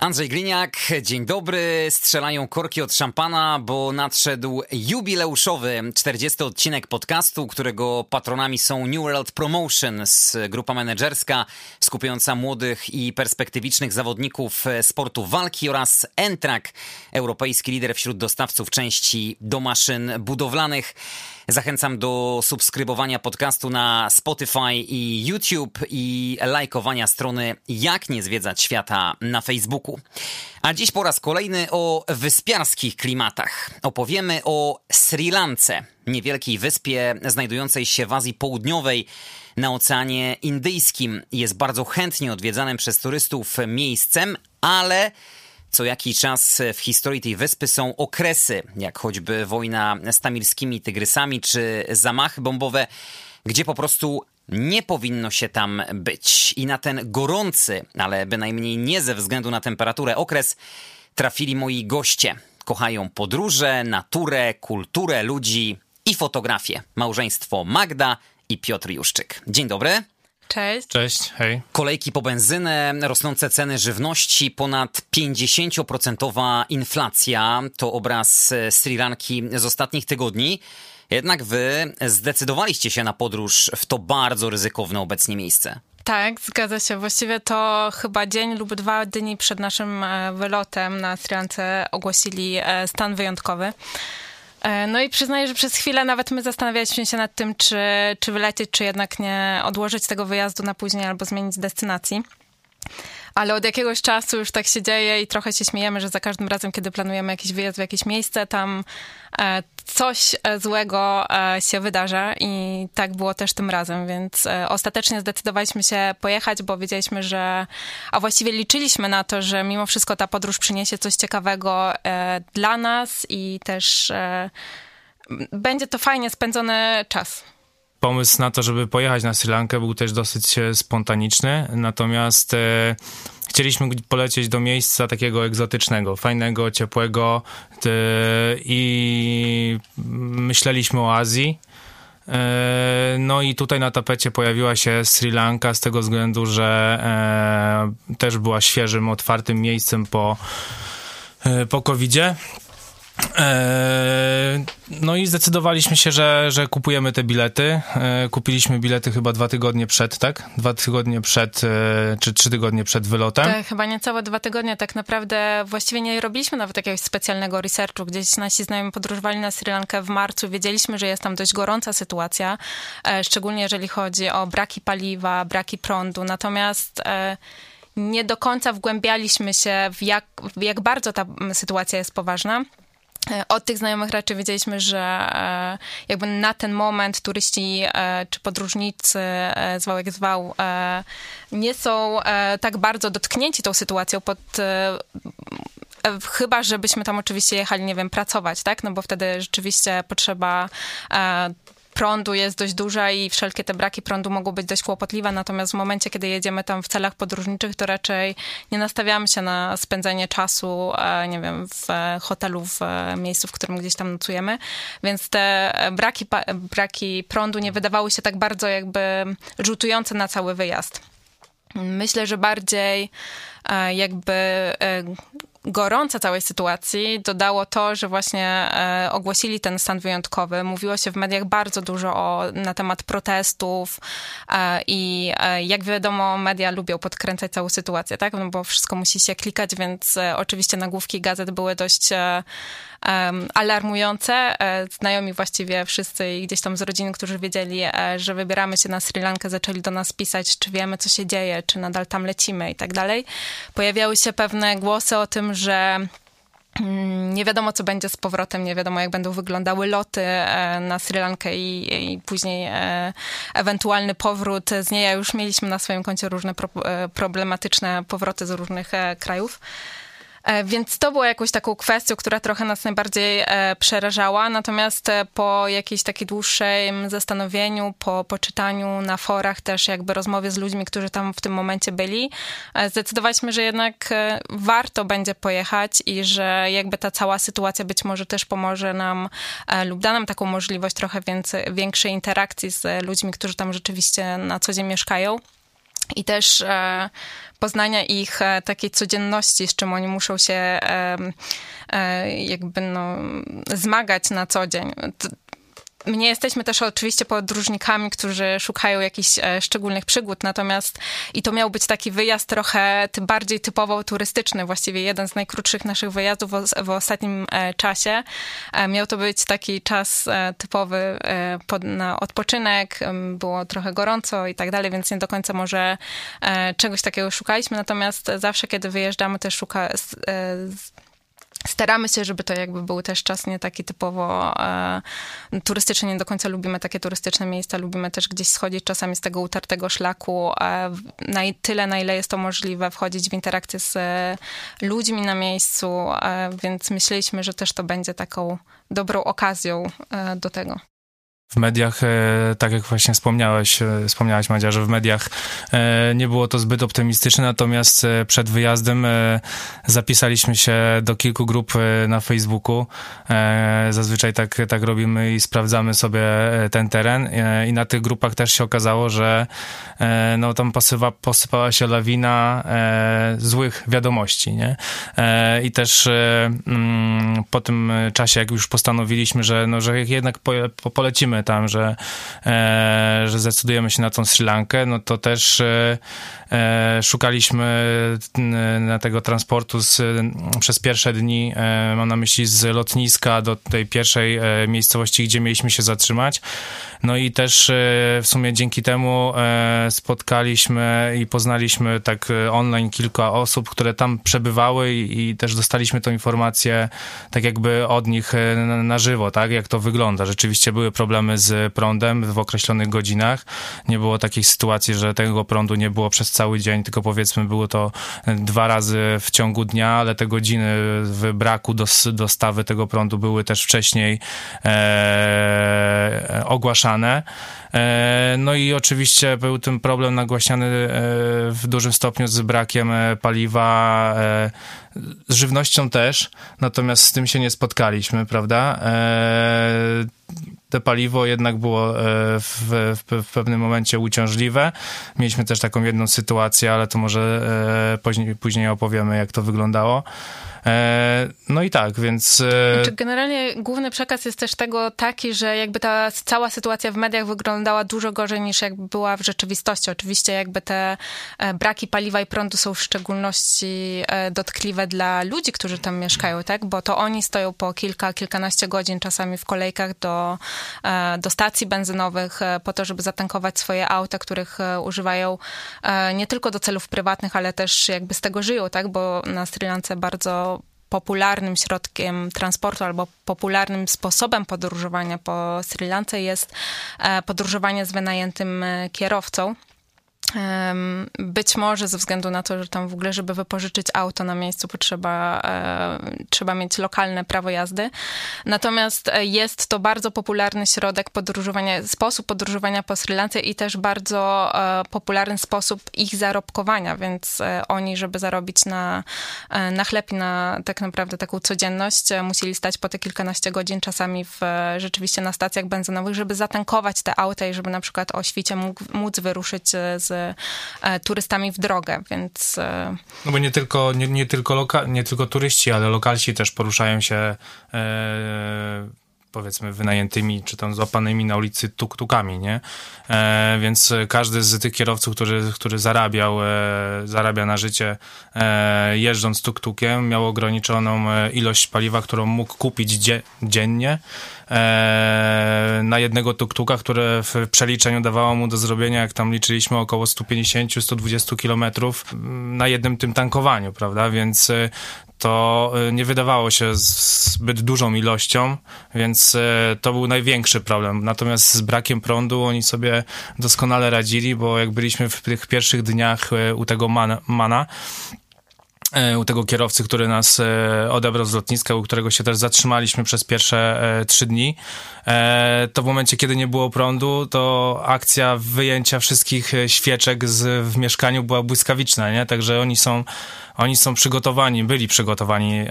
Andrzej Gliniak, dzień dobry. Strzelają korki od szampana, bo nadszedł jubileuszowy 40 odcinek podcastu, którego patronami są New World Promotions, grupa menedżerska skupiająca młodych i perspektywicznych zawodników sportu walki oraz Entrak, europejski lider wśród dostawców części do maszyn budowlanych. Zachęcam do subskrybowania podcastu na Spotify i YouTube i lajkowania strony Jak nie zwiedzać świata na Facebooku. A dziś po raz kolejny o wyspiarskich klimatach. Opowiemy o Sri Lance, niewielkiej wyspie znajdującej się w Azji Południowej na Oceanie Indyjskim. Jest bardzo chętnie odwiedzanym przez turystów miejscem, ale co jakiś czas w historii tej wyspy są okresy, jak choćby wojna z tamilskimi tygrysami czy zamachy bombowe, gdzie po prostu nie powinno się tam być. I na ten gorący, ale bynajmniej nie ze względu na temperaturę okres, trafili moi goście. Kochają podróże, naturę, kulturę ludzi i fotografię. Małżeństwo Magda i Piotr Juszczyk. Dzień dobry. Cześć. Cześć, hej. Kolejki po benzynę, rosnące ceny żywności, ponad 50% inflacja to obraz Sri Lanki z ostatnich tygodni. Jednak wy zdecydowaliście się na podróż w to bardzo ryzykowne obecnie miejsce. Tak, zgadza się. Właściwie to chyba dzień lub dwa dni przed naszym e, wylotem na Sri Lance ogłosili e, stan wyjątkowy. E, no i przyznaję, że przez chwilę nawet my zastanawialiśmy się nad tym, czy, czy wylecieć, czy jednak nie odłożyć tego wyjazdu na później albo zmienić destynacji. Ale od jakiegoś czasu już tak się dzieje i trochę się śmiejemy, że za każdym razem, kiedy planujemy jakiś wyjazd w jakieś miejsce, tam e, coś e, złego się wydarza i tak było też tym razem, więc ostatecznie zdecydowaliśmy się pojechać, bo wiedzieliśmy, że, a właściwie liczyliśmy na to, że mimo wszystko ta podróż przyniesie coś ciekawego dla nas i też będzie to fajnie spędzony czas. Pomysł na to, żeby pojechać na Sri Lankę był też dosyć e, spontaniczny, natomiast e, chcieliśmy polecieć do miejsca takiego egzotycznego, fajnego, ciepłego e, i myśleliśmy o Azji. E, no i tutaj na tapecie pojawiła się Sri Lanka z tego względu, że e, też była świeżym, otwartym miejscem po, e, po COVID-zie. E, no i zdecydowaliśmy się, że, że kupujemy te bilety. E, kupiliśmy bilety chyba dwa tygodnie przed, tak? Dwa tygodnie przed, e, czy trzy tygodnie przed wylotem. Tak, chyba niecałe dwa tygodnie. Tak naprawdę właściwie nie robiliśmy nawet jakiegoś specjalnego researchu. Gdzieś nasi znajomi podróżowali na Sri Lankę w marcu. Wiedzieliśmy, że jest tam dość gorąca sytuacja, szczególnie jeżeli chodzi o braki paliwa, braki prądu. Natomiast nie do końca wgłębialiśmy się w jak, w jak bardzo ta sytuacja jest poważna. E, od tych znajomych raczej wiedzieliśmy, że e, jakby na ten moment turyści e, czy podróżnicy, zwał jak zwał, nie są tak bardzo dotknięci tą sytuacją pod chyba, żebyśmy tam oczywiście jechali, nie wiem, pracować, tak? No bo wtedy rzeczywiście potrzeba prądu jest dość duża i wszelkie te braki prądu mogą być dość kłopotliwe, natomiast w momencie, kiedy jedziemy tam w celach podróżniczych, to raczej nie nastawiamy się na spędzenie czasu, e, nie wiem, w hotelu, w miejscu, w którym gdzieś tam nocujemy, więc te braki, braki prądu nie wydawały się tak bardzo jakby rzutujące na cały wyjazd. Myślę, że bardziej e, jakby e, gorąca całej sytuacji dodało to, że właśnie e, ogłosili ten stan wyjątkowy. Mówiło się w mediach bardzo dużo o, na temat protestów e, i e, jak wiadomo, media lubią podkręcać całą sytuację, tak? No bo wszystko musi się klikać, więc oczywiście nagłówki gazet były dość alarmujące. E, znajomi właściwie wszyscy gdzieś tam z rodziny, którzy wiedzieli, że wybieramy się na Sri Lankę, zaczęli do nas pisać, czy wiemy, co się dzieje, czy nadal tam lecimy i tak dalej. Pojawiały się pewne głosy o tym, że mm, nie wiadomo, co będzie z powrotem, nie wiadomo, jak będą wyglądały loty e, na Sri Lankę i, i później e, ewentualny powrót z niej. Już mieliśmy na swoim koncie różne pro, problematyczne powroty z różnych krajów. Więc to było jakąś taką kwestią, która trochę nas najbardziej przerażała. Natomiast po jakiejś takiej dłuższym zastanowieniu, po poczytaniu na forach też jakby rozmowie z ludźmi, którzy tam w tym momencie byli, zdecydowaliśmy, że jednak warto będzie pojechać i że jakby ta cała sytuacja być może też pomoże nam lub da nam taką możliwość trochę więcej, większej interakcji z ludźmi, którzy tam rzeczywiście na co dzień mieszkają. I też e, poznania ich e, takiej codzienności, z czym oni muszą się e, jakby no, zmagać na co dzień my nie jesteśmy też oczywiście podróżnikami, którzy szukają jakichś e, szczególnych przygód, natomiast i to miał być taki wyjazd trochę bardziej typowo turystyczny, właściwie jeden z najkrótszych naszych wyjazdów w, ostatnim e, czasie. E, miał to być taki czas typowy na odpoczynek, było trochę gorąco i tak dalej, więc nie do końca może czegoś takiego szukaliśmy, natomiast zawsze, kiedy wyjeżdżamy, też szuka, staramy się, żeby to jakby był też czas nie taki typowo e, turystyczny, nie do końca lubimy takie turystyczne miejsca, lubimy też gdzieś schodzić czasami z tego utartego szlaku, e, na tyle, na ile jest to możliwe, wchodzić w interakcję z e, ludźmi na miejscu, e, więc myśleliśmy, że też to będzie taką dobrą okazją e, do tego w mediach, e, tak jak właśnie wspomniałeś, e, wspomniałaś Madzia, że w mediach e, nie było to zbyt optymistyczne, natomiast przed wyjazdem zapisaliśmy się do kilku grup na Facebooku. Zazwyczaj tak, tak robimy i sprawdzamy sobie ten teren i na tych grupach też się okazało, że no tam posypa, posypała się lawina złych wiadomości, nie? I też mm, po tym czasie, jak już postanowiliśmy, że, no, że jednak polecimy tam, że, e, że zdecydujemy się na tą Sri Lankę, no to też e, szukaliśmy na tego transportu z, przez pierwsze dni, mam na myśli z lotniska do tej pierwszej miejscowości, gdzie mieliśmy się zatrzymać. No i też w sumie dzięki temu spotkaliśmy i poznaliśmy tak online kilka osób, które tam przebywały i, też dostaliśmy tą informację tak jakby od nich na, na żywo, tak, jak to wygląda. Rzeczywiście były problemy z prądem w określonych godzinach. Nie było takiej sytuacji, że tego prądu nie było przez cały dzień, tylko powiedzmy było to dwa razy w ciągu dnia, ale te godziny w braku dos, dostawy tego prądu były też wcześniej e, ogłaszane. E, no i oczywiście był ten problem nagłaśniany e, w dużym stopniu z brakiem e, paliwa, z żywnością też, natomiast z tym się nie spotkaliśmy, prawda? Te paliwo jednak było w, w, w, pewnym momencie uciążliwe. Mieliśmy też taką jedną sytuację, ale to może później, później opowiemy, jak to wyglądało. E, no i tak, więc... E, znaczy, generalnie główny przekaz jest też tego taki, że jakby ta cała sytuacja w mediach wyglądała dużo gorzej niż jakby była w rzeczywistości. Oczywiście jakby te e, braki paliwa i prądu są w szczególności dotkliwe dla ludzi, którzy tam mieszkają, tak? Bo to oni stoją po kilka, kilkanaście godzin czasami w kolejkach do, do stacji benzynowych po to, żeby zatankować swoje auta, których używają nie tylko do celów prywatnych, ale też jakby z tego żyją, tak? Bo na Sri Lance bardzo popularnym środkiem transportu albo popularnym sposobem podróżowania po Sri Lance jest e, podróżowanie z wynajętym e, kierowcą. Być może ze względu na to, że tam w ogóle, żeby wypożyczyć auto na miejscu, potrzeba e, trzeba mieć lokalne prawo jazdy. Natomiast e, jest to bardzo popularny środek podróżowania, sposób podróżowania po Sri Lance i też bardzo e, popularny sposób ich zarobkowania, więc oni, żeby zarobić na, na chleb i na tak naprawdę taką codzienność, musieli stać po te kilkanaście godzin czasami w, rzeczywiście na stacjach benzynowych, żeby zatankować te auta i żeby na przykład o świcie mógł, móc wyruszyć z turystami w drogę, więc... E, no bo nie tylko, nie, nie tylko, loka, nie tylko turyści, ale lokalsi też poruszają się e, powiedzmy wynajętymi, czy tam złapanymi na ulicy tuk-tukami, nie? E, więc każdy z tych kierowców, który, który zarabiał, e, zarabia na życie e, jeżdżąc tuk-tukiem, miał ograniczoną e, ilość paliwa, którą mógł kupić dzie dziennie e, na jednego tuk-tuka, które w przeliczeniu dawało mu do zrobienia, jak tam liczyliśmy, około 150-120 kilometrów na jednym tym tankowaniu, prawda? Więc e, to y, nie wydawało się zbyt dużą ilością, więc y, to był największy problem. Natomiast z brakiem prądu oni sobie doskonale radzili, bo jak byliśmy w tych pierwszych dniach y, u tego mana, mana u tego kierowcy, który nas odebrał z lotniska, u którego się też zatrzymaliśmy przez pierwsze trzy dni, to w momencie, kiedy nie było prądu, to akcja wyjęcia wszystkich świeczek z, w mieszkaniu była błyskawiczna, nie? Także oni są oni są przygotowani, byli przygotowani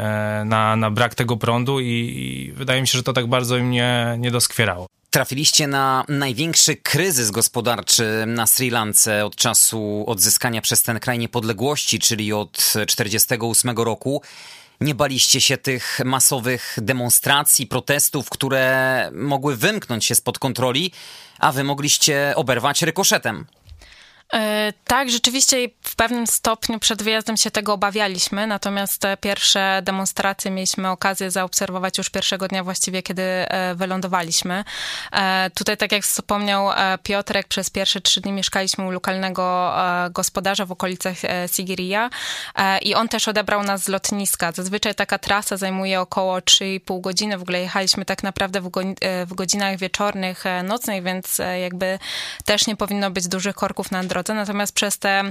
na, na brak tego prądu i, i wydaje mi się, że to tak bardzo im nie, nie doskwierało. Trafiliście na największy kryzys gospodarczy na Sri Lance od czasu odzyskania przez ten kraj niepodległości, czyli od 1948 roku. Nie baliście się tych masowych demonstracji, protestów, które mogły wymknąć się spod kontroli, a wy mogliście oberwać rykoszetem. E, tak, rzeczywiście w pewnym stopniu przed wyjazdem się tego obawialiśmy, natomiast te pierwsze demonstracje mieliśmy okazję zaobserwować już pierwszego dnia właściwie, kiedy e, wylądowaliśmy. E, tutaj, tak jak wspomniał Piotrek, przez pierwsze trzy dni mieszkaliśmy u lokalnego gospodarza w okolicach Sigiriya i on też odebrał nas z lotniska. Zazwyczaj taka trasa zajmuje około 3,5 godziny, w ogóle jechaliśmy tak naprawdę w godzinach wieczornych, nocnych, więc jakby też nie powinno być dużych korków na drodze drodze, natomiast przez te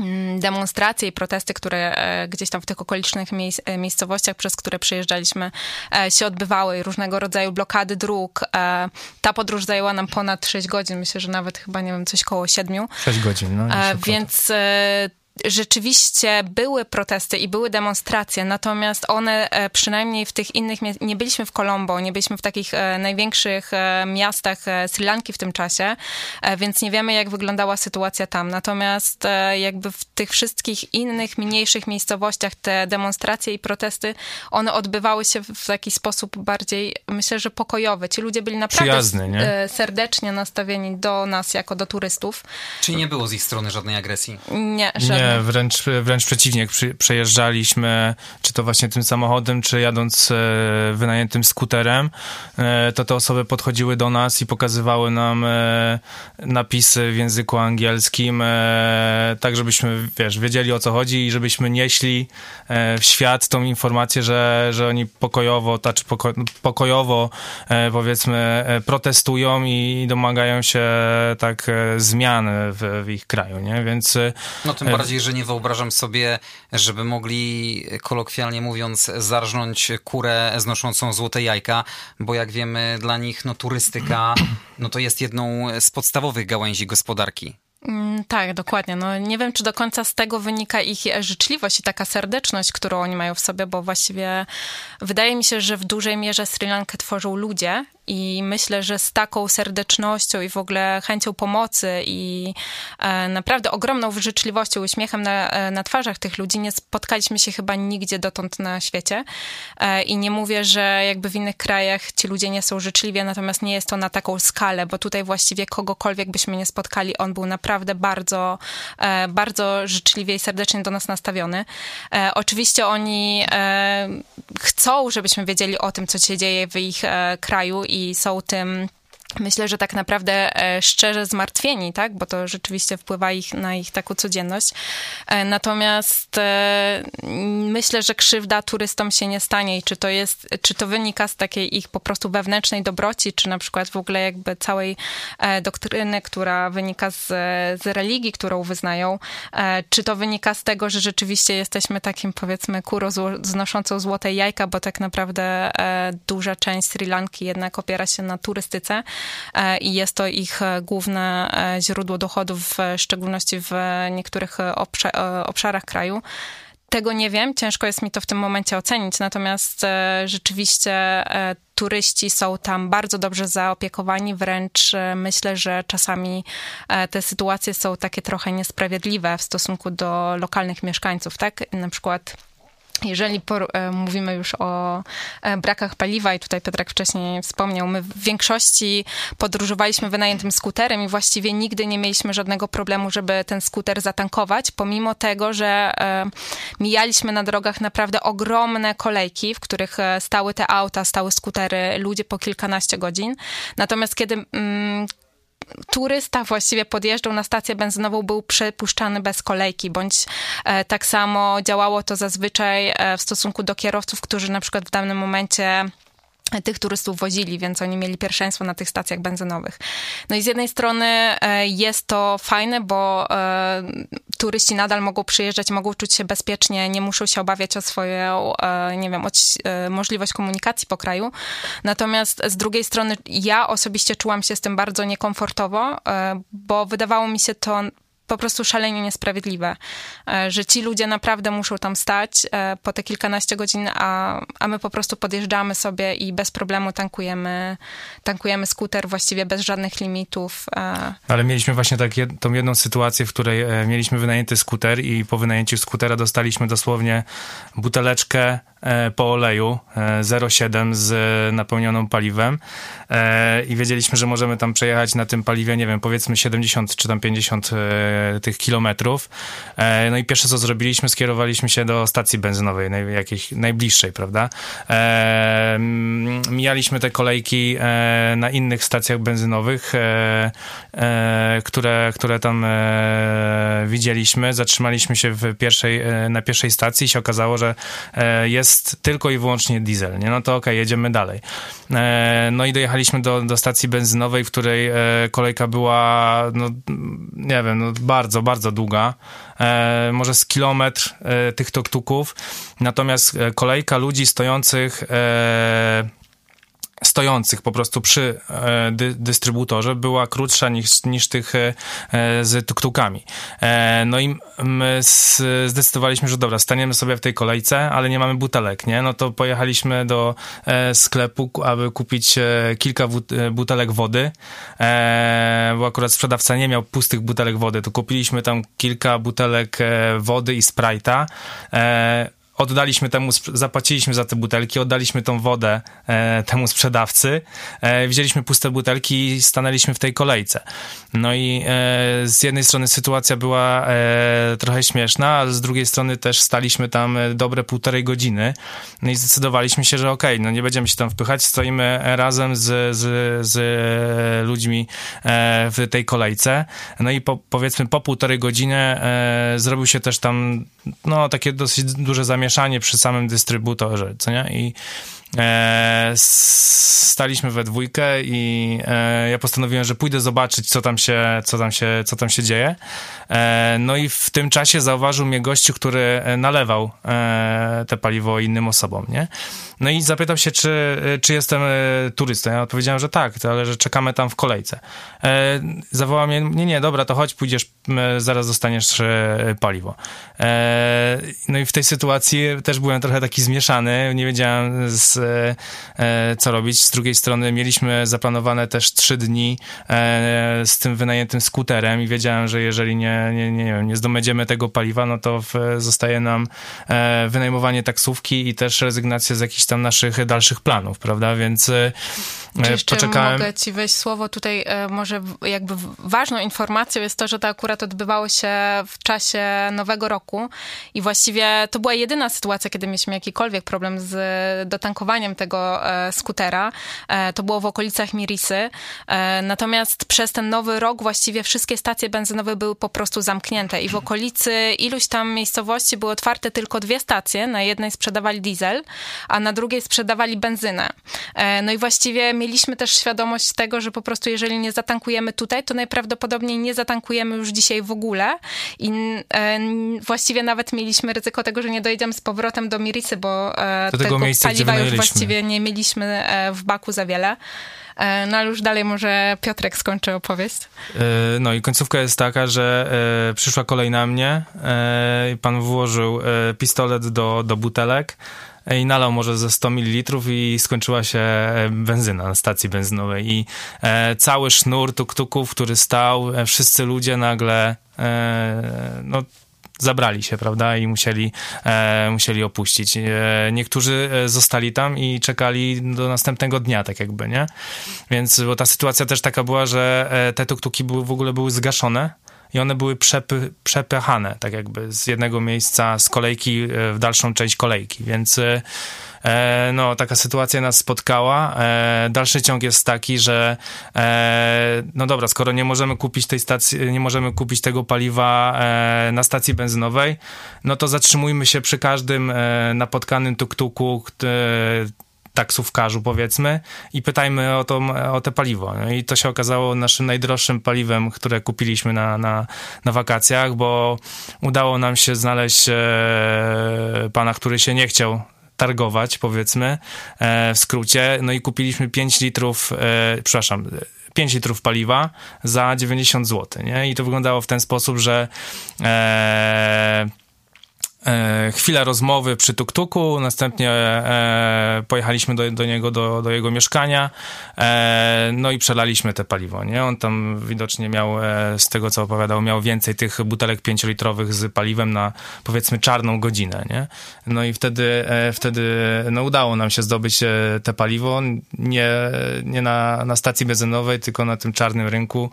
mm, demonstracje i protesty, które e, gdzieś tam w tych okolicznych e, miejscowościach, przez które przejeżdżaliśmy, e, się odbywały, różnego rodzaju blokady dróg. Ta podróż zajęła nam ponad 6 godzin, myślę, że nawet chyba, nie wiem, coś koło 7. 6 godzin, no. Więc rzeczywiście były protesty i były demonstracje, natomiast one e, przynajmniej w tych innych, nie byliśmy w Colombo, nie byliśmy w takich e, największych e, miastach Sri Lanki w tym czasie, więc nie wiemy jak wyglądała sytuacja tam. Natomiast jakby w tych wszystkich innych, mniejszych miejscowościach te demonstracje i protesty, one odbywały się w taki sposób bardziej, myślę, że pokojowy. Ci ludzie byli naprawdę serdecznie nastawieni do nas jako do turystów. Czyli nie było z ich strony żadnej agresji? Nie, żadnej nie, wręcz, wręcz przeciwnie. Przy, przejeżdżaliśmy, czy to właśnie tym samochodem, czy jadąc e, wynajętym skuterem, e, to te osoby podchodziły do nas i pokazywały nam e, napisy w języku angielskim, tak żebyśmy, wiesz, wiedzieli o co chodzi i żebyśmy nieśli w świat tą informację, że, że oni pokojowo, tak, poko, pokojowo, powiedzmy, protestują i domagają się tak zmian w, w ich kraju, nie? Więc... No tym bardziej bardziej, że nie wyobrażam sobie, żeby mogli, kolokwialnie mówiąc, zarżnąć kurę znoszącą złote jajka, bo jak wiemy, dla nich no, turystyka no, to jest jedną z podstawowych gałęzi gospodarki. Mm, tak, dokładnie. No, nie wiem, czy do końca z tego wynika ich życzliwość i taka serdeczność, którą oni mają w sobie, bo właściwie wydaje mi się, że w dużej mierze Sri Lankę tworzą ludzie i myślę, że z taką serdecznością i w ogóle chęcią pomocy i e, naprawdę ogromną życzliwością, uśmiechem na, e, na twarzach tych ludzi nie spotkaliśmy się chyba nigdzie dotąd na świecie. E, I nie mówię, że jakby w innych krajach ci ludzie nie są życzliwi, natomiast nie jest to na taką skalę, bo tutaj właściwie kogokolwiek byśmy nie spotkali, on był naprawdę bardzo, bardzo życzliwie i serdecznie do nas nastawiony. Oczywiście oni chcą, żebyśmy wiedzieli o tym, co się dzieje w ich kraju i są tym myślę, że tak naprawdę e, szczerze zmartwieni, tak? bo to rzeczywiście wpływa ich na ich taką codzienność. E, natomiast e, myślę, że krzywda turystom się nie stanie i czy to jest, czy to wynika z takiej ich po prostu wewnętrznej dobroci, czy na przykład w ogóle jakby całej doktryny, która wynika z, z religii, którą wyznają, czy to wynika z tego, że rzeczywiście jesteśmy takim powiedzmy kurą znoszącą złote jajka, bo tak naprawdę duża część Sri Lanki jednak opiera się na turystyce, i jest to ich e, główne e, źródło dochodów, w szczególności w niektórych obszarach kraju. Tego nie wiem, ciężko jest mi to w tym momencie ocenić, natomiast rzeczywiście turyści są tam bardzo dobrze zaopiekowani, wręcz myślę, że czasami te sytuacje są takie trochę niesprawiedliwe w stosunku do lokalnych mieszkańców, tak? Na przykład jeżeli por, e, mówimy już o e, brakach paliwa, i tutaj Piotrek wcześniej wspomniał, my w większości podróżowaliśmy wynajętym skuterem i właściwie nigdy nie mieliśmy żadnego problemu, żeby ten skuter zatankować, pomimo tego, że e, mijaliśmy na drogach naprawdę ogromne kolejki, w których stały te auta, stały skutery, ludzie po kilkanaście godzin. Natomiast kiedy mm, turysta właściwie podjeżdżał na stację benzynową, był przepuszczany bez kolejki, bądź e, tak samo działało to zazwyczaj e, w stosunku do kierowców, którzy na przykład w danym momencie tych turystów wozili, więc oni mieli pierwszeństwo na tych stacjach benzynowych. No i z jednej strony e, jest to fajne, bo e, turyści nadal mogą przyjeżdżać, mogą czuć się bezpiecznie, nie muszą się obawiać o swoją, e, nie wiem, o możliwość komunikacji po kraju. Natomiast z drugiej strony ja osobiście czułam się z tym bardzo niekomfortowo, bo wydawało mi się to po prostu szalenie niesprawiedliwe, e, że ci ludzie naprawdę muszą tam stać e, po te kilkanaście godzin, a, a my po prostu podjeżdżamy sobie i bez problemu tankujemy, tankujemy skuter właściwie bez żadnych limitów. E. Ale mieliśmy właśnie tak jed, tą jedną sytuację, w której mieliśmy wynajęty skuter i po wynajęciu skutera dostaliśmy dosłownie buteleczkę po oleju 0,7 z napełnioną paliwem i wiedzieliśmy, że możemy tam przejechać na tym paliwie, nie wiem, powiedzmy 70 czy tam 50 tych kilometrów. E, no i pierwsze co zrobiliśmy, skierowaliśmy się do stacji benzynowej, jakiejś najbliższej, prawda? E, mijaliśmy te kolejki e, na innych stacjach benzynowych, które, które tam widzieliśmy. Zatrzymaliśmy się w pierwszej, na pierwszej stacji i się okazało, że jest tylko i wyłącznie diesel, nie? No to okej, okay, jedziemy dalej. No i dojechaliśmy do, do stacji benzynowej, w której kolejka była, no nie wiem, no bardzo, bardzo długa, e, może z kilometr e, tych tuktuków, natomiast e, kolejka ludzi stojących e, stojących po prostu przy e, dy, dystrybutorze była krótsza niż, niż tych e, z tuktukami. E, no i my zdecydowaliśmy, że dobra, staniemy sobie w tej kolejce, ale nie mamy butelek, nie? No to pojechaliśmy do sklepu, aby kupić kilka butelek wody, bo akurat sprzedawca nie miał pustych butelek wody, to kupiliśmy tam kilka butelek wody i Sprite'a oddaliśmy temu, zapłaciliśmy za te butelki, oddaliśmy tą wodę e, temu sprzedawcy, e, wzięliśmy puste butelki i stanęliśmy w tej kolejce. No i e, z jednej strony sytuacja była e, trochę śmieszna, ale z drugiej strony też staliśmy tam e, dobre półtorej godziny, no i zdecydowaliśmy się, że okej, okay, no nie będziemy się tam wpychać, stoimy razem z, z, z ludźmi e, w tej kolejce, no i po, powiedzmy po półtorej godziny zrobił się też tam no takie dosyć duże zamieszanie zamieszanie przy samym dystrybutorze, co nie? I e, staliśmy we dwójkę i e, ja postanowiłem, że pójdę zobaczyć, co tam się, co tam się, co tam się dzieje. E, no i w tym czasie zauważył mnie gościu, który nalewał e, te paliwo innym osobom, nie? No i zapytał się, czy, czy jestem e, turystą. Ja odpowiedziałem, że tak, ale że czekamy tam w kolejce. E, zawołał mnie, nie, nie, dobra, to chodź, pójdziesz, zaraz dostaniesz e, paliwo. E, no i w tej sytuacji też byłem trochę taki zmieszany, nie wiedziałem z, e, co robić. Z drugiej strony mieliśmy zaplanowane też trzy dni z tym wynajętym skuterem i wiedziałem, że jeżeli nie, nie, nie, nie, nie zdobędziemy tego paliwa, no to zostaje nam wynajmowanie taksówki i też rezygnacja z jakichś tam naszych dalszych planów, prawda? Więc jeszcze poczekałem. mogę ci wejść słowo tutaj, może jakby ważną informacją jest to, że to akurat odbywało się w czasie Nowego Roku i właściwie to była jedyna sytuacja, kiedy mieliśmy jakikolwiek problem z dotankowaniem tego e, skutera. To było w okolicach Mirisy. Natomiast przez ten Nowy Rok właściwie wszystkie stacje benzynowe były po prostu zamknięte i w okolicy iluś tam miejscowości były otwarte tylko dwie stacje. Na jednej sprzedawali diesel, a na drugiej sprzedawali benzynę. E, no i właściwie mieliśmy też świadomość tego, że po prostu jeżeli nie zatankujemy tutaj, to najprawdopodobniej nie zatankujemy już dzisiaj w ogóle i e, właściwie nawet mieliśmy ryzyko tego, że nie dojedziemy z powrotem do Mirisy, bo e, do tego, miejsca, paliwa już właściwie nie mieliśmy w baku za wiele. No ale już dalej może Piotrek skończy opowieść. No i końcówka jest taka, że przyszła kolej na mnie, pan włożył pistolet do, do butelek, i nalał może ze 100 ml i skończyła się e, benzyna na stacji benzynowej i e, cały sznur tuk-tuków, który stał, e, wszyscy ludzie nagle e, no zabrali się, prawda, i musieli, e, musieli opuścić. E, niektórzy e, zostali tam i czekali do następnego dnia, tak jakby, nie? Więc, bo ta sytuacja też taka była, że te tuktuki były, w ogóle były zgaszone, i one były przepy, przepychane, tak jakby z jednego miejsca z kolejki e, w dalszą część kolejki, więc e, e, no, taka sytuacja nas spotkała. Dalszy ciąg jest taki, że no dobra, skoro nie możemy kupić tej stacji, nie możemy kupić tego paliwa na stacji benzynowej, no to zatrzymujmy się przy każdym napotkanym tuk-tuku, taksówkarzu, powiedzmy, i pytajmy o, to, o te paliwo. No I to się okazało naszym najdroższym paliwem, które kupiliśmy na, na, na wakacjach, bo udało nam się znaleźć e, pana, który się nie chciał targować, powiedzmy, e, w skrócie. No i kupiliśmy 5 litrów, e, przepraszam, 5 litrów paliwa za 90 zł, nie? I to wyglądało w ten sposób, że e, E, chwila rozmowy przy tuktuku, następnie e, pojechaliśmy do, do niego, do, do jego mieszkania, e, no i przelaliśmy te paliwo, nie? On tam widocznie miał, e, z tego co opowiadał, miał więcej tych butelek pięciolitrowych z paliwem na, powiedzmy, czarną godzinę, nie? No i wtedy, e, wtedy no udało nam się zdobyć e, te paliwo, nie, nie na, na stacji benzynowej, tylko na tym czarnym rynku,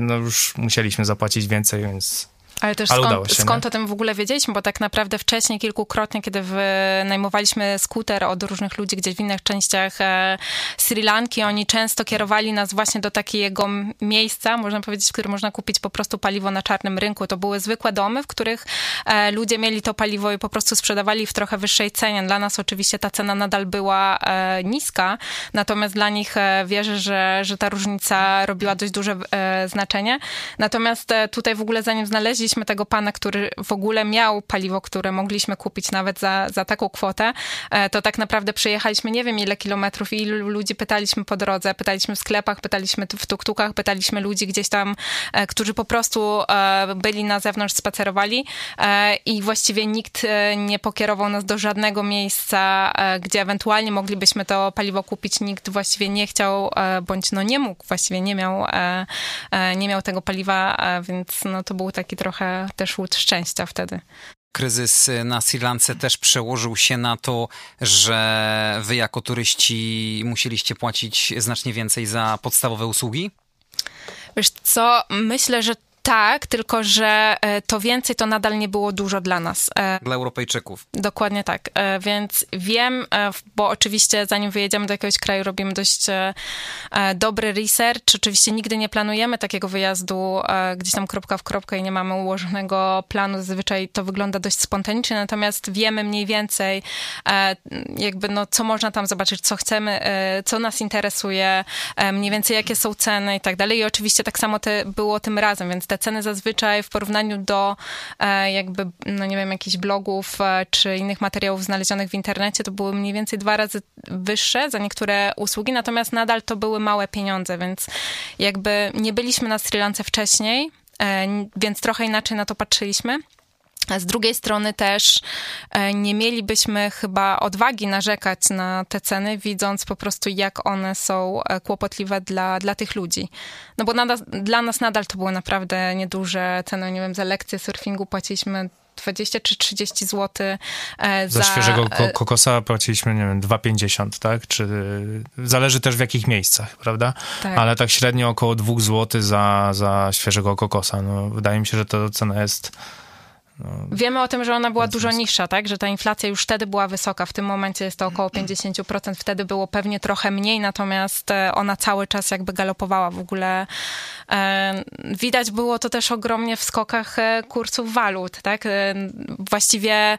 no już musieliśmy zapłacić więcej, więc ale też Ale skąd, się, skąd o tym w ogóle wiedzieliśmy, bo tak naprawdę wcześniej kilkukrotnie, kiedy wynajmowaliśmy skuter od różnych ludzi gdzieś w innych częściach e, Sri Lanki, oni często kierowali nas właśnie do takiego miejsca, można powiedzieć, w którym można kupić po prostu paliwo na czarnym rynku. To były zwykłe domy, w których e, ludzie mieli to paliwo i po prostu sprzedawali w trochę wyższej cenie. Dla nas oczywiście ta cena nadal była e, niska, natomiast dla nich wierzę, że, że ta różnica robiła dość duże znaczenie. Natomiast tutaj w ogóle zanim znaleźliśmy znaleźliśmy tego pana, który w ogóle miał paliwo, które mogliśmy kupić nawet za, za taką kwotę, e, to tak naprawdę przejechaliśmy nie wiem ile kilometrów i ilu ludzi pytaliśmy po drodze, pytaliśmy w sklepach, pytaliśmy w tuktukach, pytaliśmy ludzi gdzieś tam, e, którzy po prostu e, byli na zewnątrz, spacerowali i właściwie nikt nie pokierował nas do żadnego miejsca, gdzie ewentualnie moglibyśmy to paliwo kupić. Nikt właściwie nie chciał, bądź no nie mógł, właściwie nie miał, nie miał tego paliwa, więc no to był taki trochę trochę też łód szczęścia wtedy. Kryzys na Sri Lance też przełożył się na to, że wy jako turyści musieliście płacić znacznie więcej za podstawowe usługi? Wiesz co, myślę, że tak, tylko że e, to więcej to nadal nie było dużo dla nas. E, dla Europejczyków. Dokładnie tak. E, więc wiem, bo oczywiście zanim wyjedziemy do jakiegoś kraju, robimy dość dobry research. Oczywiście nigdy nie planujemy takiego wyjazdu gdzieś tam kropka w kropkę i nie mamy ułożonego planu. Zazwyczaj to wygląda dość spontanicznie, natomiast wiemy mniej więcej jakby no, co można tam zobaczyć, co chcemy, co nas interesuje, mniej więcej jakie są ceny i tak dalej. I oczywiście tak samo te, było tym razem, więc te ceny zazwyczaj w porównaniu do e, jakby, no nie wiem, jakichś blogów e, czy innych materiałów znalezionych w internecie, to były mniej więcej dwa razy wyższe za niektóre usługi, natomiast nadal to były małe pieniądze, więc jakby nie byliśmy na Sri Lance wcześniej, e, więc trochę inaczej na to patrzyliśmy. Z drugiej strony też e, nie mielibyśmy chyba odwagi narzekać na te ceny, widząc po prostu, jak one są e, kłopotliwe dla, dla tych ludzi. No bo nada, dla nas nadal to były naprawdę nieduże ceny. Nie wiem, za lekcję surfingu płaciliśmy 20 czy 30 zł e, za... Za świeżego kokosa płaciliśmy, nie wiem, 2,50, tak? Czy... Zależy też w jakich miejscach, prawda? Tak. Ale tak średnio około 2 zł za, za świeżego kokosa. No, wydaje mi się, że to cena jest no, Wiemy o tym, że ona była dużo niższa, tak? Że ta inflacja już wtedy była wysoka. W tym momencie jest to około 50%. Wtedy było pewnie trochę mniej, natomiast e, ona cały czas jakby galopowała w ogóle. E, widać było to też ogromnie w skokach e, kursów walut, tak? Właściwie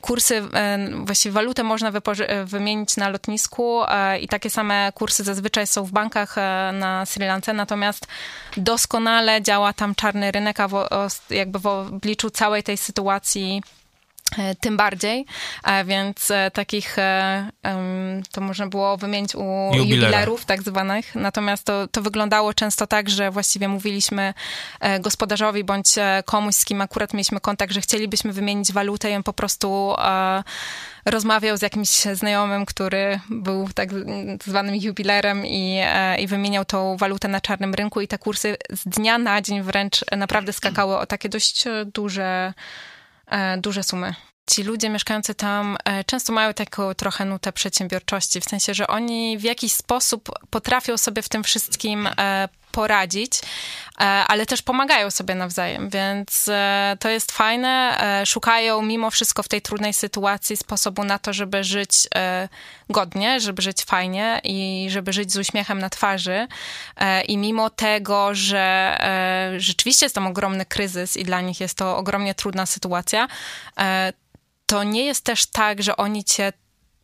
kursy, właściwie walutę można wymienić na lotnisku i takie same kursy zazwyczaj są w bankach na Sri Lance, natomiast doskonale działa tam czarny rynek, a w, jakby w obliczu całej całej tej sytuacji e, tym bardziej, e, więc e, takich to można było wymienić u jubilerów tak zwanych, natomiast to, to wyglądało często tak, że właściwie mówiliśmy gospodarzowi bądź komuś, z kim akurat mieliśmy kontakt, że chcielibyśmy wymienić walutę i on po prostu rozmawiał z jakimś znajomym, który był tak zwanym jubilerem i, i wymieniał tą walutę na czarnym rynku i te kursy z dnia na dzień wręcz naprawdę skakały o takie dość duże, e, duże sumy. Ci ludzie mieszkający tam e, często mają taką trochę nutę przedsiębiorczości, w sensie, że oni w jakiś sposób potrafią sobie w tym wszystkim e, poradzić, e, ale też pomagają sobie nawzajem, więc to jest fajne. Szukają mimo wszystko w tej trudnej sytuacji sposobu na to, żeby żyć godnie, żeby żyć fajnie i żeby żyć z uśmiechem na twarzy. I mimo tego, że rzeczywiście jest tam ogromny kryzys i dla nich jest to ogromnie trudna sytuacja, to nie jest też tak, że oni cię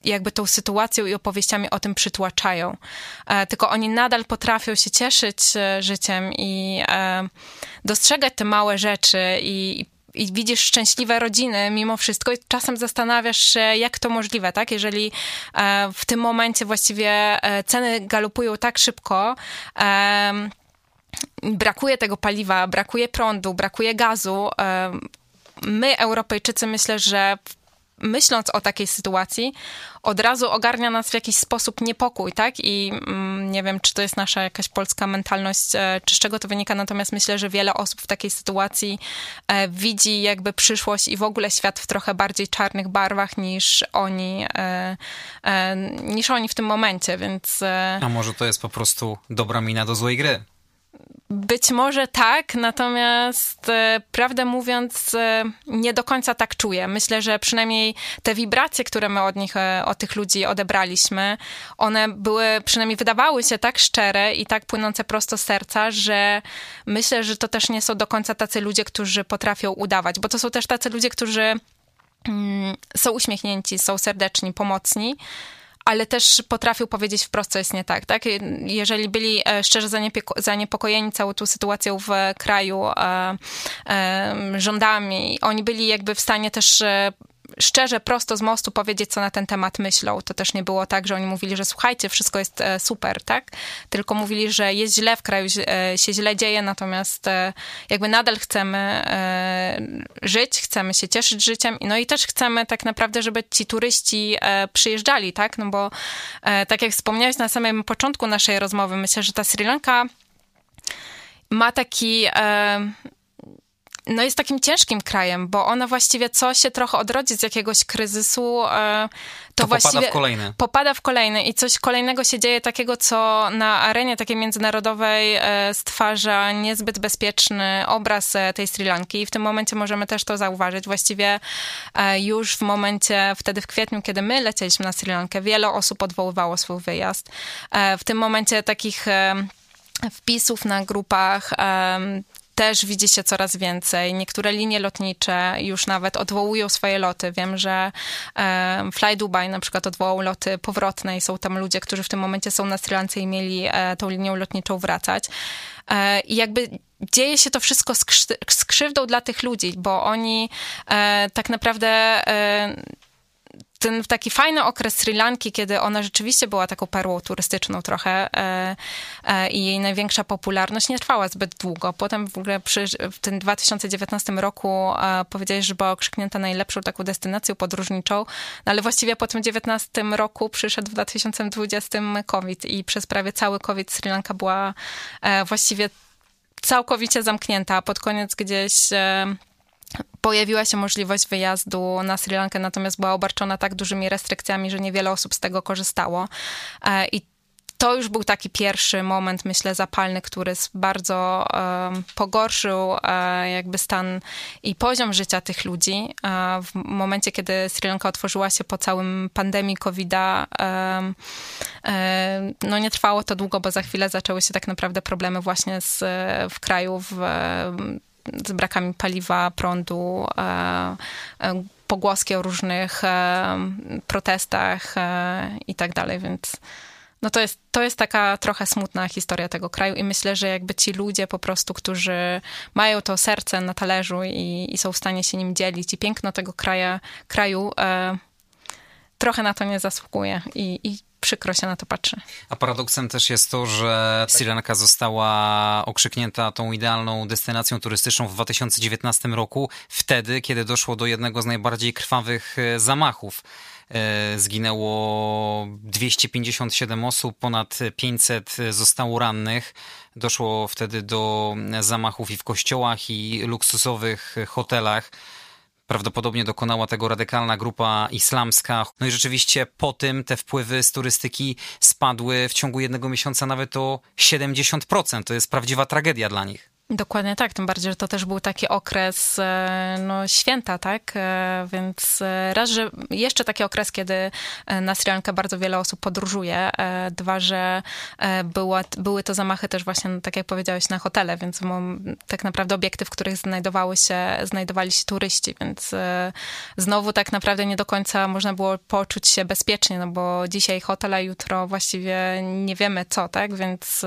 jakby tą sytuacją i opowieściami o tym przytłaczają. E, tylko oni nadal potrafią się cieszyć e, życiem i e, dostrzegać te małe rzeczy i, i widzisz szczęśliwe rodziny mimo wszystko i czasem zastanawiasz się, jak to możliwe, tak? Jeżeli w tym momencie właściwie ceny galupują tak szybko, brakuje tego paliwa, brakuje prądu, brakuje gazu. My, Europejczycy, myślę, że myśląc o takiej sytuacji, od razu ogarnia nas w jakiś sposób niepokój, tak? I mm, nie wiem, czy to jest nasza jakaś polska mentalność, e, czy z czego to wynika, natomiast myślę, że wiele osób w takiej sytuacji e, widzi jakby przyszłość i w ogóle świat w trochę bardziej czarnych barwach niż oni, e, niż oni w tym momencie, więc... A może to jest po prostu dobra mina do złej gry? Być może tak, natomiast e, prawdę mówiąc, e, nie do końca tak czuję. Myślę, że przynajmniej te wibracje, które my od nich, e, od tych ludzi odebraliśmy, one były, przynajmniej wydawały się tak szczere i tak płynące prosto z serca, że myślę, że to też nie są do końca tacy ludzie, którzy potrafią udawać, bo to są też tacy ludzie, którzy mm, są uśmiechnięci, są serdeczni, pomocni ale też potrafił powiedzieć wprost, co jest nie tak. tak? Jeżeli byli e, szczerze zaniepokojeni całą tą sytuacją w kraju, e, e, rządami, oni byli jakby w stanie też szczerze, prosto z mostu powiedzieć, co na ten temat myślą. To też nie było tak, że oni mówili, że słuchajcie, wszystko jest e, super, tak? Tylko mówili, że jest źle w kraju, e, się źle dzieje, natomiast e, jakby nadal chcemy żyć, chcemy się cieszyć życiem, no i też chcemy tak naprawdę, żeby ci turyści przyjeżdżali, tak? No bo tak jak wspomniałeś na samym początku naszej rozmowy, myślę, że ta Sri Lanka ma taki no jest takim ciężkim krajem, bo ona właściwie co się trochę odrodzi z jakiegoś kryzysu, e, to, to właściwie popada w kolejny. Popada w kolejny i coś kolejnego się dzieje takiego, co na arenie takiej międzynarodowej e, stwarza niezbyt bezpieczny obraz e, tej Sri Lanki i w tym momencie możemy też to zauważyć. Właściwie już w momencie, wtedy w kwietniu, kiedy my lecieliśmy na Sri Lankę, wiele osób odwoływało swój wyjazd. W tym momencie takich wpisów na grupach też widzi się coraz więcej. Niektóre linie lotnicze już nawet odwołują swoje loty. Wiem, że e, Fly Dubai na przykład odwołał loty powrotne i są tam ludzie, którzy w tym momencie są na Sri Lance i mieli e, tą linią lotniczą wracać. E, I jakby dzieje się to wszystko z, z krzywdą dla tych ludzi, bo oni tak naprawdę ten taki fajny okres Sri Lanki, kiedy ona rzeczywiście była taką perłą turystyczną trochę e, e, i jej największa popularność nie trwała zbyt długo. Potem w ogóle przy, w tym 2019 roku e, powiedziałeś, że była okrzyknięta najlepszą taką destynacją podróżniczą, no ale właściwie po tym 19 roku przyszedł w 2020 COVID i przez prawie cały COVID Sri Lanka była e, właściwie całkowicie zamknięta, pod koniec gdzieś e, pojawiła się możliwość wyjazdu na Sri Lankę, natomiast była obarczona tak dużymi restrykcjami, że niewiele osób z tego korzystało. E, I to już był taki pierwszy moment, myślę, zapalny, który bardzo pogorszył um, jakby stan i poziom życia tych ludzi. Um, w momencie, kiedy Sri Lanka otworzyła się po całym pandemii COVID-a, no nie trwało to długo, bo za chwilę zaczęły się tak naprawdę problemy właśnie z, w kraju, w, z brakami paliwa, prądu, e, e, pogłoski o różnych e, protestach i tak dalej, więc no to jest, to jest taka trochę smutna historia tego kraju i myślę, że jakby ci ludzie po prostu, którzy mają to serce na talerzu i, i są w stanie się nim dzielić i piękno tego kraja, kraju e, trochę na to nie zasługuje i, i przykro się na to patrzy. A paradoksem też jest to, że Sri Lanka została okrzyknięta tą idealną destynacją turystyczną w 2019 roku, wtedy, kiedy doszło do jednego z najbardziej krwawych e, zamachów. E, zginęło 257 osób, ponad 500 zostało rannych. Doszło wtedy do zamachów i w kościołach, i luksusowych hotelach. Prawdopodobnie dokonała tego radykalna grupa islamska. No i rzeczywiście po tym te wpływy z turystyki spadły w ciągu jednego miesiąca nawet o 70%. To jest prawdziwa tragedia dla nich. Dokładnie tak, tym bardziej, że to też był taki okres e, no, święta, tak? E, więc e, raz, że jeszcze taki okres, kiedy na Sri Lankę bardzo wiele osób podróżuje. Dwa, że była, były to zamachy też właśnie, no, tak jak powiedziałeś, na hotele, więc tak naprawdę obiekty, w których znajdowały się, znajdowali się turyści, więc znowu tak naprawdę nie do końca można było poczuć się bezpiecznie, no bo dzisiaj hotel, a jutro właściwie nie wiemy co, tak? Więc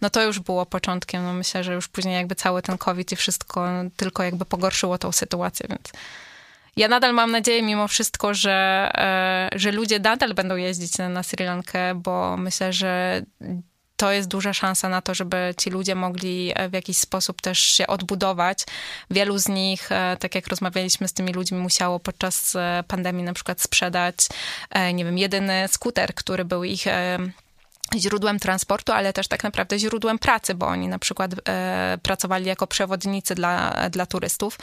no to już było początkiem, no myślę, że już później jakby cały ten COVID i wszystko tylko jakby pogorszyło tą sytuację, więc ja nadal mam nadzieję mimo wszystko, że, e, że ludzie nadal będą jeździć na Sri Lankę, bo myślę, że to jest duża szansa na to, żeby ci ludzie mogli e, w jakiś sposób też się odbudować. Wielu z nich, e, tak jak rozmawialiśmy z tymi ludźmi, musiało podczas pandemii na przykład sprzedać, nie wiem, jedyny skuter, który był ich źródłem transportu, ale też tak naprawdę źródłem pracy, bo oni na przykład e, pracowali jako przewodnicy dla, dla turystów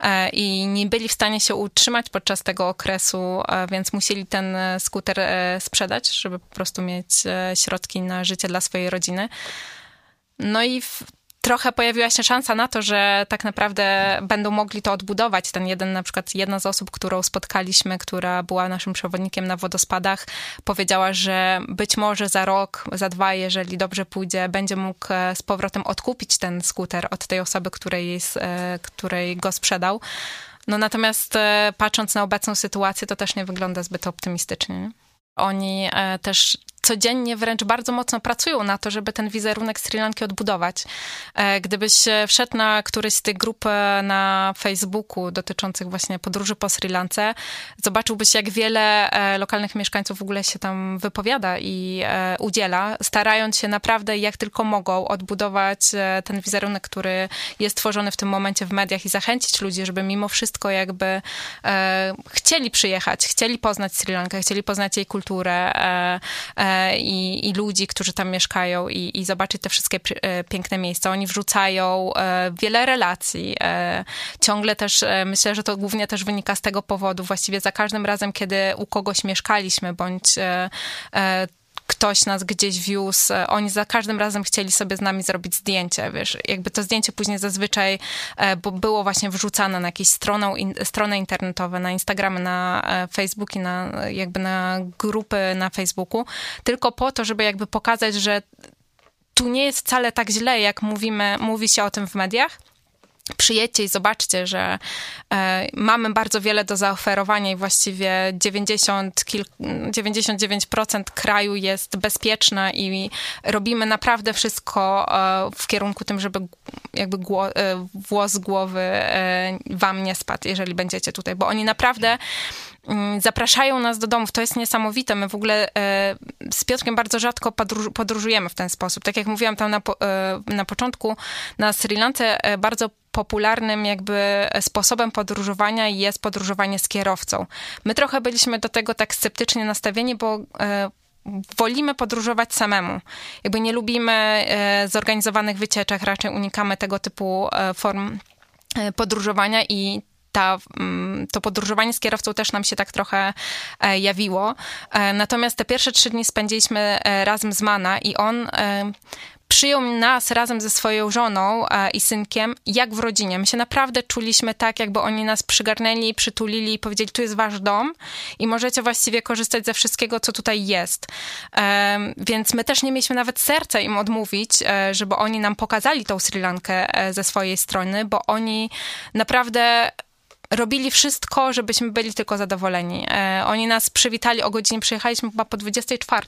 e, i nie byli w stanie się utrzymać podczas tego okresu, e, więc musieli ten skuter e, sprzedać, żeby po prostu mieć e, środki na życie dla swojej rodziny. No i w, trochę pojawiła się szansa na to, że tak naprawdę będą mogli to odbudować. Ten jeden, na przykład jedna z osób, którą spotkaliśmy, która była naszym przewodnikiem na wodospadach, powiedziała, że być może za rok, za dwa, jeżeli dobrze pójdzie, będzie mógł e, z powrotem odkupić ten skuter od tej osoby, której, e, której go sprzedał. No natomiast e, patrząc na obecną sytuację, to też nie wygląda zbyt optymistycznie. Nie? Oni też codziennie wręcz bardzo mocno pracują na to, żeby ten wizerunek Sri Lanki odbudować. E, gdybyś wszedł na któryś z tych grup e, na Facebooku dotyczących właśnie podróży po Sri Lance, zobaczyłbyś, jak wiele e, lokalnych mieszkańców w ogóle się tam wypowiada i udziela, starając się naprawdę jak tylko mogą odbudować ten wizerunek, który jest tworzony w tym momencie w mediach i zachęcić ludzi, żeby mimo wszystko jakby chcieli przyjechać, chcieli poznać Sri Lankę, chcieli poznać jej kulturę, i, i ludzi, którzy tam mieszkają i, i zobaczyć te wszystkie e, piękne miejsca. Oni wrzucają e, wiele relacji. E, ciągle też, myślę, że to głównie też wynika z tego powodu. Właściwie za każdym razem, kiedy u kogoś mieszkaliśmy, bądź ktoś nas gdzieś wiózł, oni za każdym razem chcieli sobie z nami zrobić zdjęcie, wiesz, jakby to zdjęcie później zazwyczaj bo było właśnie wrzucane na jakieś stronę, strony internetowe, na Instagramy, na Facebooki, na jakby na grupy na Facebooku, tylko po to, żeby jakby pokazać, że tu nie jest wcale tak źle, jak mówimy, mówi się o tym w mediach, przyjedźcie i zobaczcie, że e, mamy bardzo wiele do zaoferowania i właściwie 90, kil, 99% kraju jest bezpieczna i robimy naprawdę wszystko e, w kierunku tym, żeby jakby gło, e, włos głowy e, wam nie spadł, jeżeli będziecie tutaj, bo oni naprawdę mm, zapraszają nas do domów. To jest niesamowite. My w ogóle e, z Piotrkiem bardzo rzadko podróż, podróżujemy w ten sposób. Tak jak mówiłam tam na, e, na początku, na Sri Lance bardzo popularnym jakby sposobem podróżowania jest podróżowanie z kierowcą. My trochę byliśmy do tego tak sceptycznie nastawieni, bo e, wolimy podróżować samemu. Jakby nie lubimy e, zorganizowanych wycieczek, raczej unikamy tego typu e, form podróżowania i ta, mm, to podróżowanie z kierowcą też nam się tak trochę jawiło. Natomiast te pierwsze trzy dni spędziliśmy razem z Mana i on przyjął nas razem ze swoją żoną e, i synkiem, jak w rodzinie. My się naprawdę czuliśmy tak, jakby oni nas przygarnęli, przytulili i powiedzieli, tu jest wasz dom i możecie właściwie korzystać ze wszystkiego, co tutaj jest. Więc my też nie mieliśmy nawet serca im odmówić, e, żeby oni nam pokazali tą Sri Lankę e, ze swojej strony, bo oni naprawdę robili wszystko, żebyśmy byli tylko zadowoleni. E, oni nas przywitali o godzinie, przyjechaliśmy chyba po 24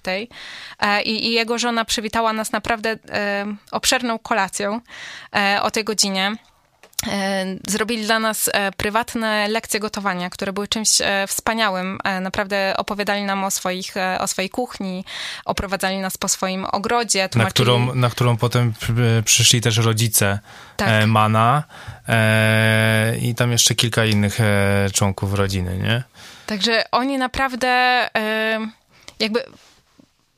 e, i, i jego żona przywitała nas naprawdę e, obszerną kolacją e, o tej godzinie. E, zrobili dla nas e, prywatne lekcje gotowania, które były czymś wspaniałym. Naprawdę opowiadali nam o, swoich, o swojej kuchni, oprowadzali nas po swoim ogrodzie. Tłumaczyli... Na, którą, na którą potem przyszli też rodzice tak. Mana i tam jeszcze kilka innych członków rodziny, nie? Także oni naprawdę jakby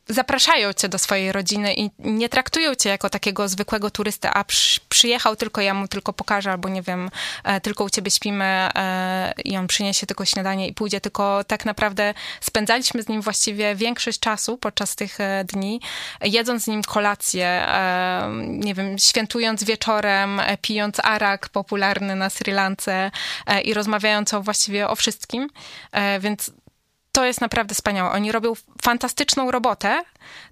zapraszają cię do swojej rodziny i nie traktują cię jako takiego zwykłego turysty, a przy, przyjechał tylko, ja mu tylko pokażę, albo nie wiem, e, tylko u ciebie śpimy e, i on przyniesie tylko śniadanie i pójdzie, tylko tak naprawdę spędzaliśmy z nim właściwie większość czasu podczas tych e, dni, jedząc z nim kolację, nie wiem, świętując wieczorem, pijąc arak popularny na Sri Lance i rozmawiając o właściwie o wszystkim, więc to jest naprawdę wspaniałe. Oni robią fantastyczną robotę,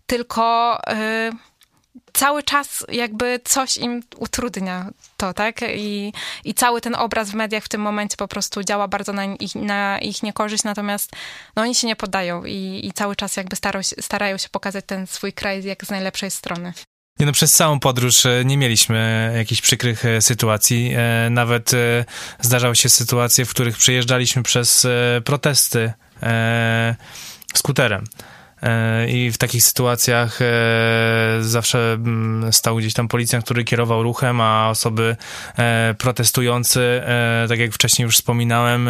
tylko y, cały czas jakby coś im utrudnia to, tak? I, I cały ten obraz w mediach w tym momencie po prostu działa bardzo na ich, na ich niekorzyść, natomiast no, oni się nie poddają i, i cały czas jakby starają się, pokazać ten swój kraj jak z najlepszej strony. Nie no, przez całą podróż e, nie mieliśmy jakichś przykrych e, sytuacji. E, nawet zdarzały się sytuacje, w których przejeżdżaliśmy przez protesty skuterem. I w takich sytuacjach zawsze mm, stał gdzieś tam policjant, który kierował ruchem, a osoby protestujący, tak jak wcześniej już wspominałem,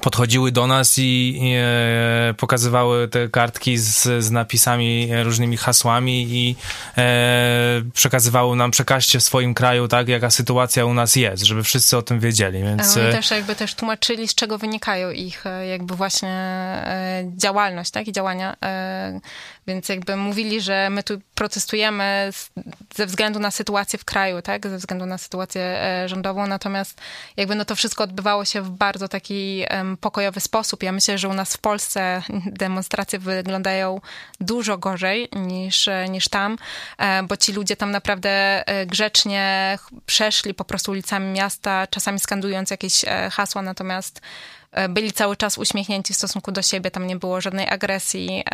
podchodziły do nas i, i e, pokazywały te kartki z, z napisami, e, różnymi hasłami i e, przekazywały nam, przekażcie w swoim kraju, tak, jaka sytuacja u nas jest, żeby wszyscy o tym wiedzieli, więc... Oni też jakby też tłumaczyli, z czego wynikają ich e, jakby właśnie działalność, tak, i działania więc jakby mówili, że my tu protestujemy ze względu na sytuację w kraju, tak? Ze względu na sytuację e, rządową, natomiast jakby no to wszystko odbywało się w bardzo taki pokojowy sposób. Ja myślę, że u nas w Polsce demonstracje wyglądają dużo gorzej niż, e, niż tam, e, bo ci ludzie tam naprawdę grzecznie przeszli po prostu ulicami miasta, czasami skandując jakieś hasła, natomiast byli cały czas uśmiechnięci w stosunku do siebie, tam nie było żadnej agresji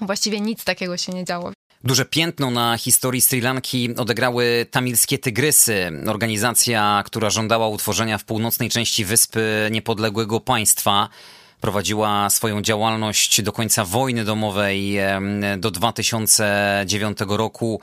właściwie nic takiego się nie działo. Duże piętno na historii Sri Lanki odegrały tamilskie Tygrysy, organizacja, która żądała utworzenia w północnej części wyspy niepodległego państwa. Prowadziła swoją działalność do końca wojny domowej do 2009 roku.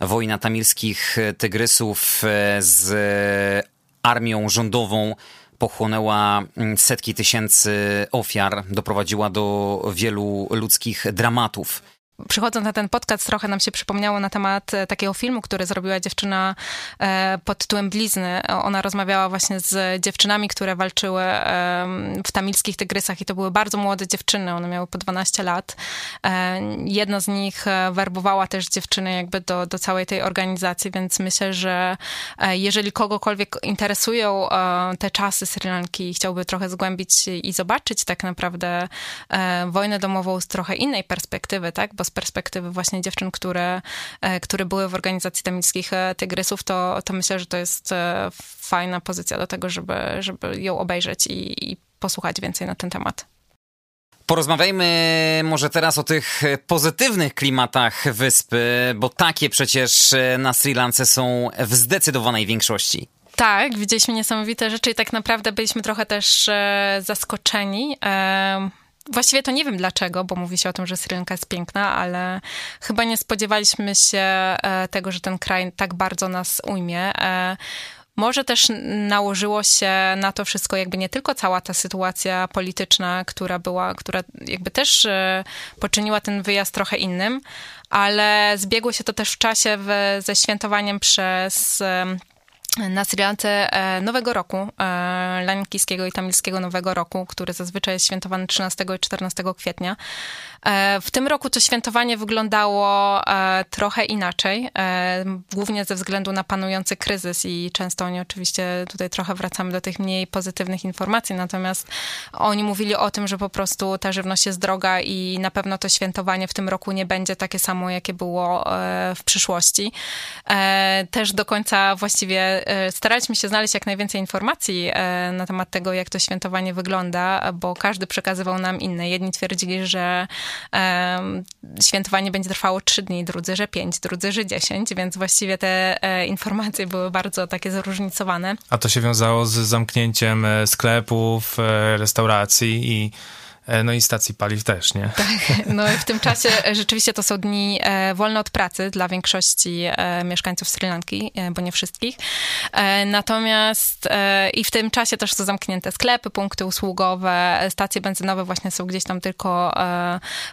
Wojna tamilskich Tygrysów e, z armią rządową pochłonęła mm, setki tysięcy ofiar, doprowadziła do wielu ludzkich dramatów przychodząc na ten podcast, trochę nam się przypomniało na temat e, takiego filmu, który zrobiła dziewczyna e, pod tytułem Blizny. Ona rozmawiała właśnie z dziewczynami, które walczyły w tamilskich tygrysach i to były bardzo młode dziewczyny, one miały po 12 lat. E, jedna z nich werbowała też dziewczyny jakby do, do całej tej organizacji, więc myślę, że jeżeli kogokolwiek interesują te czasy Sri Lanki i chciałby trochę zgłębić i zobaczyć tak naprawdę wojnę domową z trochę innej perspektywy, tak, bo z perspektywy właśnie dziewczyn, które, e, które były w organizacji tamilskich e, tygrysów, to, to myślę, że to jest e, fajna pozycja do tego, żeby, żeby ją obejrzeć i, i posłuchać więcej na ten temat. Porozmawiajmy może teraz o tych pozytywnych klimatach wyspy, bo takie przecież na Sri Lance są w zdecydowanej większości. Tak, widzieliśmy niesamowite rzeczy i tak naprawdę byliśmy trochę też zaskoczeni. Właściwie to nie wiem dlaczego, bo mówi się o tym, że Sri Lanka jest piękna, ale chyba nie spodziewaliśmy się e, tego, że ten kraj tak bardzo nas ujmie. E, może też nałożyło się na to wszystko jakby nie tylko cała ta sytuacja polityczna, która była, która jakby też e, poczyniła ten wyjazd trochę innym, ale zbiegło się to też w czasie w, ze świętowaniem przez na Sri Lance e, Nowego Roku, e, lankijskiego i tamilskiego Nowego Roku, który zazwyczaj jest świętowany 13 i 14 kwietnia. E, w tym roku to świętowanie wyglądało trochę inaczej, głównie ze względu na panujący kryzys i często oni oczywiście tutaj trochę wracamy do tych mniej pozytywnych informacji, natomiast oni mówili o tym, że po prostu ta żywność jest droga i na pewno to świętowanie w tym roku nie będzie takie samo, jakie było w przyszłości. Też do końca właściwie staraliśmy się znaleźć jak najwięcej informacji e, na temat tego, jak to świętowanie wygląda, bo każdy przekazywał nam inne. Jedni twierdzili, że świętowanie będzie trwało trzy dni, drudzy, że pięć, drudzy, że dziesięć, więc właściwie te e, informacje były bardzo takie zróżnicowane. A to się wiązało z zamknięciem sklepów, restauracji i E, no i stacji paliw też, nie? Tak, no w tym czasie e, rzeczywiście to są dni e, wolne od pracy dla większości mieszkańców Sri Lanki, bo nie wszystkich. Natomiast i w tym czasie też są zamknięte sklepy, punkty usługowe, stacje benzynowe właśnie są gdzieś tam tylko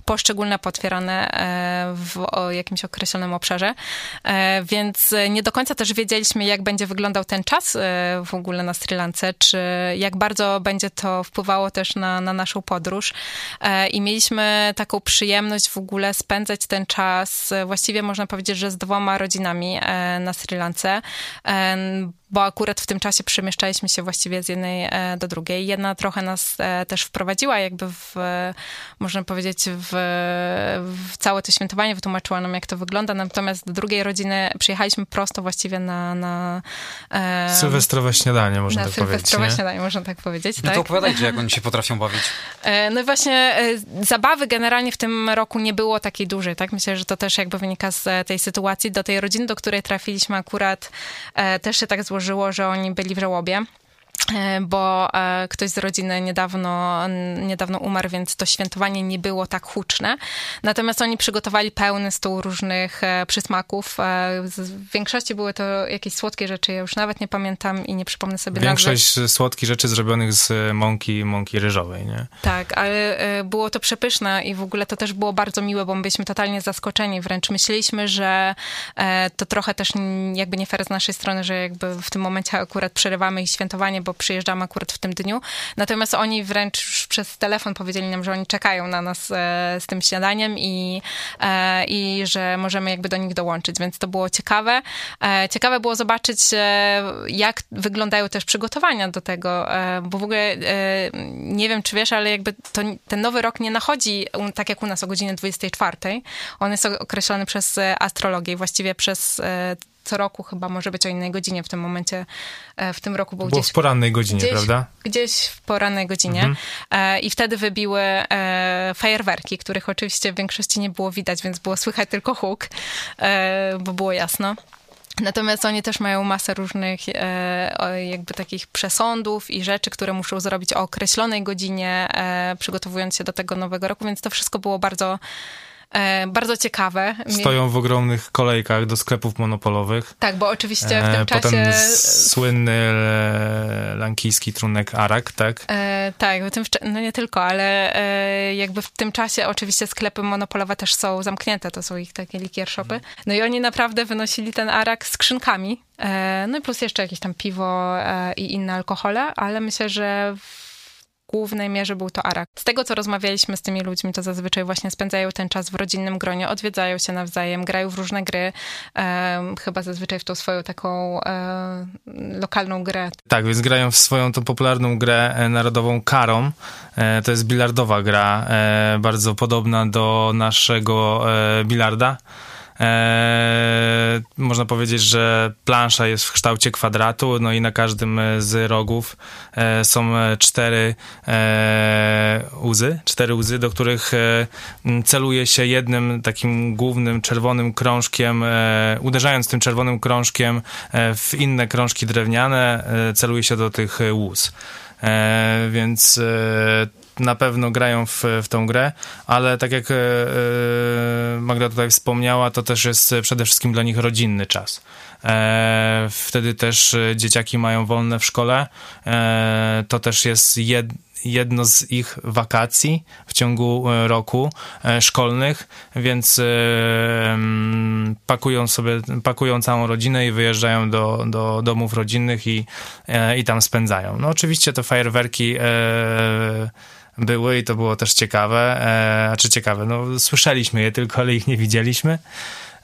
poszczególne, potwierane w jakimś określonym obszarze. Więc nie do końca też wiedzieliśmy, jak będzie wyglądał ten czas w ogóle na Sri Lance, czy jak bardzo będzie to wpływało też na, na naszą podróż. E, i mieliśmy taką przyjemność w ogóle spędzać ten czas, e, właściwie można powiedzieć, że z dwoma rodzinami e, na Sri Lance bo akurat w tym czasie przemieszczaliśmy się właściwie z jednej e, do drugiej. Jedna trochę nas e, też wprowadziła jakby w, można powiedzieć, w, w całe to świętowanie, wytłumaczyła nam, jak to wygląda. Natomiast do drugiej rodziny przyjechaliśmy prosto właściwie na... na e, Sylwestrowe śniadanie, można tak powiedzieć. Sylwestrowe śniadanie, można tak powiedzieć. No tak? to opowiadajcie, jak oni się potrafią bawić. No i właśnie zabawy generalnie w tym roku nie było takiej dużej, tak? Myślę, że to też jakby wynika z tej sytuacji. Do tej rodziny, do której trafiliśmy akurat, też się tak złożyło, złożyło, że oni byli w żałobie. E, bo e, ktoś z rodziny niedawno, niedawno umarł, więc to świętowanie nie było tak huczne. Natomiast oni przygotowali pełny stół różnych e, przysmaków. W większości były to jakieś słodkie rzeczy, ja już nawet nie pamiętam i nie przypomnę sobie Większość nazwy. słodkich rzeczy zrobionych z mąki, mąki ryżowej, nie? Tak, ale było to przepyszne i w ogóle to też było bardzo miłe, bo my byliśmy totalnie zaskoczeni. Wręcz myśleliśmy, że to trochę też jakby nie fair z naszej strony, że jakby w tym momencie akurat przerywamy ich świętowanie, bo przyjeżdżamy akurat w tym dniu. Natomiast oni wręcz przez telefon powiedzieli nam, że oni czekają na nas e, z tym śniadaniem i, e, i że możemy jakby do nich dołączyć, więc to było ciekawe. E, ciekawe było zobaczyć, jak wyglądają też przygotowania do tego, bo w ogóle nie wiem, czy wiesz, ale jakby to, ten nowy rok nie nachodzi tak jak u nas o godzinie 24. On jest określony przez astrologię i właściwie przez co roku chyba może być o innej godzinie. W tym momencie, e, w tym roku był Było gdzieś... w porannej godzinie, gdzieś, prawda? Gdzieś w porannej godzinie. Mhm. E, I wtedy wybiły e, fajerwerki, których oczywiście w większości nie było widać, więc było słychać tylko huk, bo było jasno. Natomiast oni też mają masę różnych e, jakby takich przesądów i rzeczy, które muszą zrobić o określonej godzinie, e, przygotowując się do tego nowego roku, więc to wszystko było bardzo bardzo ciekawe. Stoją w ogromnych kolejkach do sklepów monopolowych. Tak, bo oczywiście w tym e, czasie... Potem słynny e, lankijski trunek Arak, tak? E, tak, w tym, no nie tylko, ale e, jakby w tym czasie oczywiście sklepy monopolowe też są zamknięte, to są ich takie likier shopy. No i oni naprawdę wynosili ten Arak skrzynkami, e, no i plus jeszcze jakieś tam piwo i inne alkohole, ale myślę, że głównej mierze był to Arak. Z tego, co rozmawialiśmy z tymi ludźmi, to zazwyczaj właśnie spędzają ten czas w rodzinnym gronie, odwiedzają się nawzajem, grają w różne gry, e, chyba zazwyczaj w tą swoją taką e, lokalną grę. Tak, więc grają w swoją tą popularną grę e, narodową Karom. E, to jest bilardowa gra, e, bardzo podobna do naszego e, bilarda. E, można powiedzieć, że plansza jest w kształcie kwadratu, no i na każdym z rogów e, są cztery e, łzy, cztery łzy, do których e, celuje się jednym takim głównym czerwonym krążkiem, e, uderzając tym czerwonym krążkiem e, w inne krążki drewniane, celuje się do tych łóz. więc na pewno grają w, w tą grę, ale tak jak e, e, Magda tutaj wspomniała, to też jest przede wszystkim dla nich rodzinny czas. E, wtedy też dzieciaki mają wolne w szkole. To też jest jed, jedno z ich wakacji w ciągu roku szkolnych, więc pakują sobie, pakują całą rodzinę i wyjeżdżają do, do domów rodzinnych i, i tam spędzają. No oczywiście te fajerwerki były i to było też ciekawe, e, a czy ciekawe, no słyszeliśmy je tylko, ale ich nie widzieliśmy,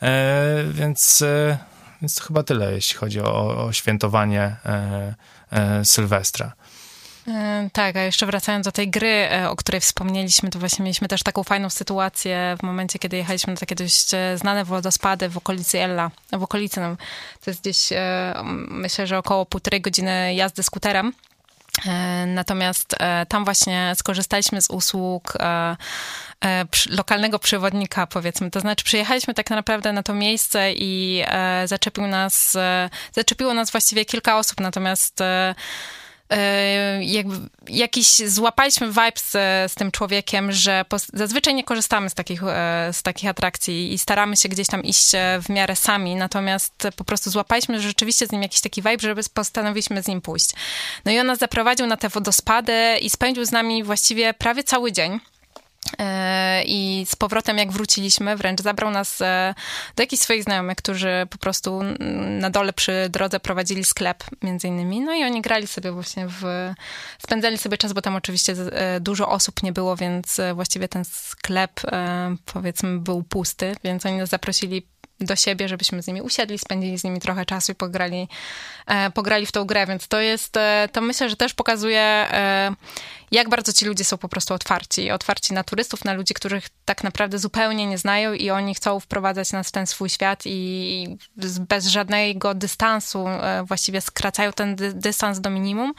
e, więc, e, więc to chyba tyle, jeśli chodzi o, o świętowanie e, e, Sylwestra. E, tak, a jeszcze wracając do tej gry, o której wspomnieliśmy, to właśnie mieliśmy też taką fajną sytuację w momencie, kiedy jechaliśmy na takie dość znane wodospady w okolicy Ella, w okolicy, no, to jest gdzieś, myślę, że około półtorej godziny jazdy skuterem. E, natomiast e, tam właśnie skorzystaliśmy z usług e, lokalnego przewodnika, powiedzmy. To znaczy, przyjechaliśmy tak naprawdę na to miejsce i zaczepił nas, zaczepiło nas właściwie kilka osób, natomiast jakby jakiś złapaliśmy vibe z, tym człowiekiem, że zazwyczaj nie korzystamy z takich, z takich atrakcji i staramy się gdzieś tam iść w miarę sami, natomiast po prostu złapaliśmy rzeczywiście z nim jakiś taki vibe, żeby postanowiliśmy z nim pójść. No i on nas zaprowadził na te wodospady i spędził z nami właściwie prawie cały dzień. E, I z powrotem, jak wróciliśmy, wręcz zabrał nas e, do jakichś swoich znajomych, którzy po prostu na dole przy drodze prowadzili sklep, między innymi. No i oni grali sobie właśnie w. Spędzali sobie czas, bo tam oczywiście e, dużo osób nie było, więc właściwie ten sklep, powiedzmy, był pusty, więc oni nas zaprosili do siebie, żebyśmy z nimi usiedli, spędzili z nimi trochę czasu i pograli, e, pograli w tą grę, więc to jest, e, to myślę, że też pokazuje, e, jak bardzo ci ludzie są po prostu otwarci. Otwarci na turystów, na ludzi, których tak naprawdę zupełnie nie znają i oni chcą wprowadzać nas w ten swój świat i bez żadnego dystansu właściwie skracają ten dystans do minimum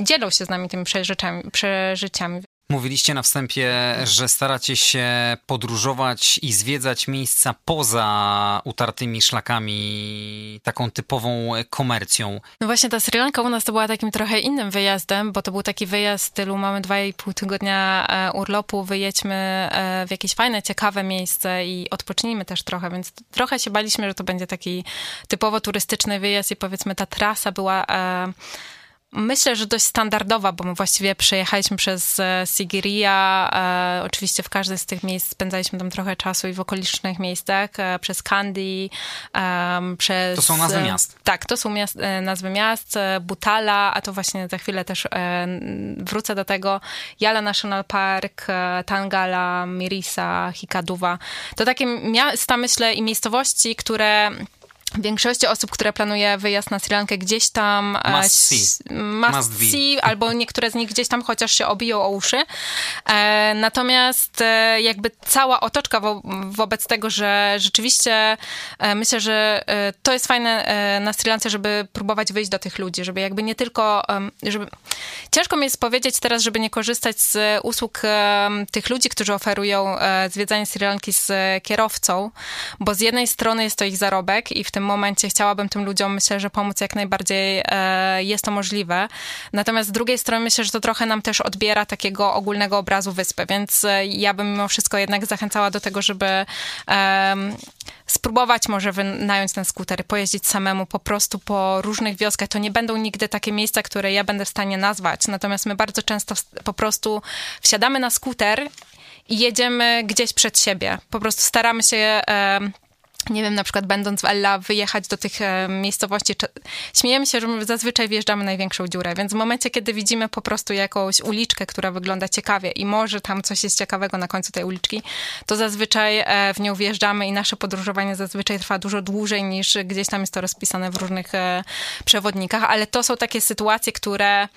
dzielą się z nami tymi przeżyciami. przeżyciami. Mówiliście na wstępie, że staracie się podróżować i zwiedzać miejsca poza utartymi szlakami, taką typową komercją. No właśnie ta Sri Lanka u nas to była takim trochę innym wyjazdem, bo to był taki wyjazd w stylu mamy dwa i pół tygodnia e, urlopu, wyjedźmy e, w jakieś fajne, ciekawe miejsce i odpocznijmy też trochę, więc trochę się baliśmy, że to będzie taki typowo turystyczny wyjazd i powiedzmy ta trasa była e, Myślę, że dość standardowa, bo my właściwie przejechaliśmy przez e, Sigiriya. E, oczywiście w każdym z tych miejsc spędzaliśmy tam trochę czasu i w okolicznych miejscach, e, przez Kandy, e, przez... To są nazwy miast. Tak, to są miast, e, nazwy miast. E, Butala, a to właśnie za chwilę też wrócę do tego. Yala National Park, Tangala, Mirisa, Hikaduwa. To takie miasta, myślę, i miejscowości, które większości osób, które planuje wyjazd na Sri Lankę, gdzieś tam e, must see, must must see albo niektóre z nich gdzieś tam chociaż się obiją o uszy. E, natomiast e, jakby cała otoczka wo wobec tego, że rzeczywiście e, myślę, że e, to jest fajne e, na Sri Lance, żeby próbować wyjść do tych ludzi, żeby jakby nie tylko, żeby... Ciężko mi jest powiedzieć teraz, żeby nie korzystać z usług tych ludzi, którzy oferują zwiedzanie Sri Lanki z kierowcą, bo z jednej strony jest to ich zarobek i w tym tym momencie chciałabym tym ludziom, myślę, że pomóc jak najbardziej e, jest to możliwe. Natomiast z drugiej strony myślę, że to trochę nam też odbiera takiego ogólnego obrazu wyspy, więc e, ja bym mimo wszystko jednak zachęcała do tego, żeby e, spróbować może wynająć ten skuter, pojeździć samemu po prostu po różnych wioskach. To nie będą nigdy takie miejsca, które ja będę w stanie nazwać. Natomiast my bardzo często po prostu wsiadamy na skuter i jedziemy gdzieś przed siebie. Po prostu staramy się e, nie wiem, na przykład będąc w Ella, wyjechać do tych e, miejscowości. Śmiejemy się, że my zazwyczaj wjeżdżamy największą dziurę, więc w momencie, kiedy widzimy po prostu jakąś uliczkę, która wygląda ciekawie i może tam coś jest ciekawego na końcu tej uliczki, to zazwyczaj e, w nią wjeżdżamy i nasze podróżowanie zazwyczaj trwa dużo dłużej niż gdzieś tam jest to rozpisane w różnych e, przewodnikach, ale to są takie sytuacje, które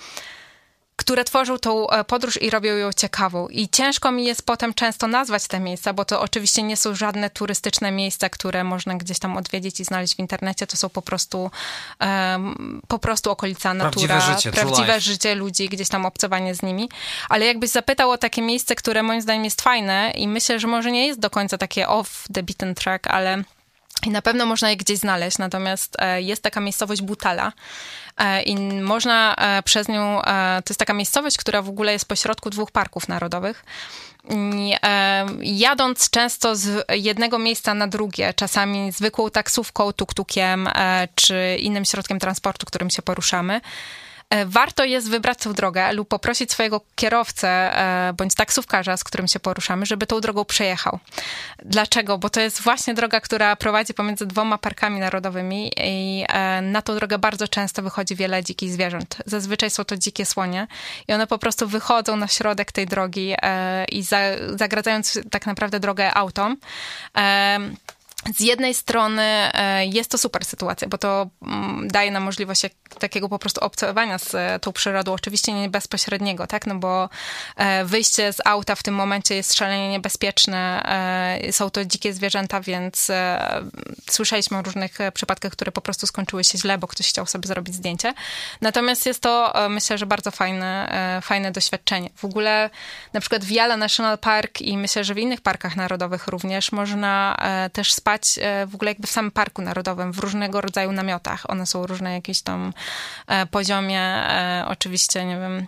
które tworzą tą e, podróż i robią ją ciekawą. I ciężko mi jest potem często nazwać te miejsca, bo to oczywiście nie są żadne turystyczne miejsca, które można gdzieś tam odwiedzić i znaleźć w internecie. To są po prostu um, po prostu okolica natura, prawdziwe życie, prawdziwe życie ludzi, gdzieś tam obcowanie z nimi. Ale jakbyś zapytał o takie miejsce, które moim zdaniem jest fajne i myślę, że może nie jest do końca takie off the beaten track, ale i na pewno można je gdzieś znaleźć, natomiast e, jest taka miejscowość Butala i można e, przez nią, to jest taka miejscowość, która w ogóle jest pośrodku dwóch parków narodowych. Jadąc często z jednego miejsca na drugie, czasami zwykłą taksówką, tuktukiem czy innym środkiem transportu, którym się poruszamy, E, warto jest wybrać tę drogę lub poprosić swojego kierowcę e, bądź taksówkarza, z którym się poruszamy, żeby tą drogą przejechał. Dlaczego? Bo to jest właśnie droga, która prowadzi pomiędzy dwoma parkami narodowymi i e, na tą drogę bardzo często wychodzi wiele dzikich zwierząt. Zazwyczaj są to dzikie słonie i one po prostu wychodzą na środek tej drogi i zagradzając tak naprawdę drogę autom, z jednej strony e, jest to super sytuacja, bo to mm, daje nam możliwość takiego po prostu obcowania z e, tą przyrodą, oczywiście nie bezpośredniego, tak, no bo e, wyjście z auta w tym momencie jest szalenie niebezpieczne, są to dzikie zwierzęta, więc słyszeliśmy o różnych przypadkach, które po prostu skończyły się źle, bo ktoś chciał sobie zrobić zdjęcie. Natomiast jest to, myślę, że bardzo fajne, fajne doświadczenie. W ogóle na przykład w Yala National Park i myślę, że w innych parkach narodowych również można też spać spać w ogóle jakby w samym Parku Narodowym, w różnego rodzaju namiotach. One są różne jakieś tam poziomie, oczywiście, nie wiem,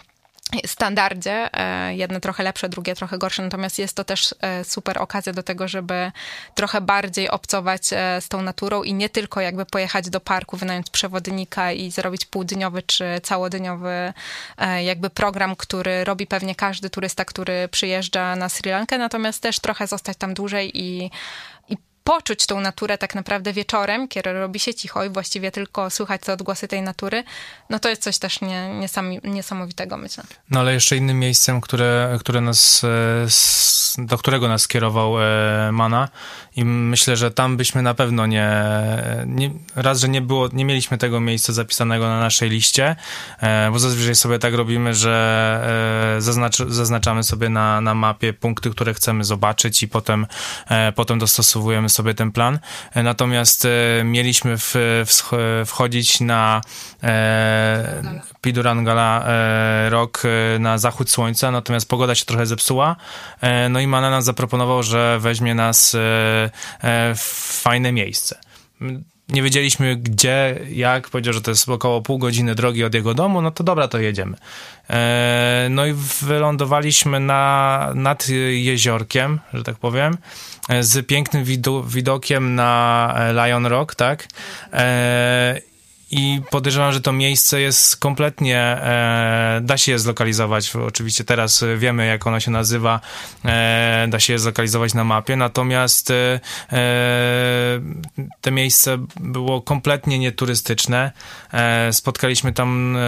standardzie, e, jedne trochę lepsze, drugie trochę gorsze, natomiast jest to też e, super okazja do tego, żeby trochę bardziej obcować e, z tą naturą i nie tylko jakby pojechać do parku, wynająć przewodnika i zrobić półdniowy czy całodniowy jakby program, który robi pewnie każdy turysta, który przyjeżdża na Sri Lankę, natomiast też trochę zostać tam dłużej i poczuć tą naturę tak naprawdę wieczorem, kiedy robi się cicho i właściwie tylko słychać te odgłosy tej natury, no to jest coś też nie, niesamowitego, myślę. No ale jeszcze innym miejscem, które, które nas, e, do którego nas skierował e, Mana i myślę, że tam byśmy na pewno nie, nie raz, że nie było, nie mieliśmy tego miejsca zapisanego na naszej liście, e, bo zazwyczaj sobie tak robimy, że zaznacz, zaznaczamy sobie na, na mapie punkty, które chcemy zobaczyć i potem, potem dostosowujemy sobie ten plan. E, natomiast e, mieliśmy w, w, wchodzić na e, Pidurangala e, rok e, na zachód słońca, natomiast pogoda się trochę zepsuła. E, no i Mana nam zaproponował, że weźmie nas w fajne miejsce nie wiedzieliśmy gdzie, jak, powiedział, że to jest około pół godziny drogi od jego domu, no to dobra, to jedziemy. No i wylądowaliśmy na, nad jeziorkiem, że tak powiem, z pięknym widokiem na Lion Rock, tak? E, i podejrzewam, że to miejsce jest kompletnie, e, da się je zlokalizować. Oczywiście teraz wiemy, jak ono się nazywa, e, da się je zlokalizować na mapie, natomiast e, te miejsce było kompletnie nieturystyczne. E, spotkaliśmy tam e,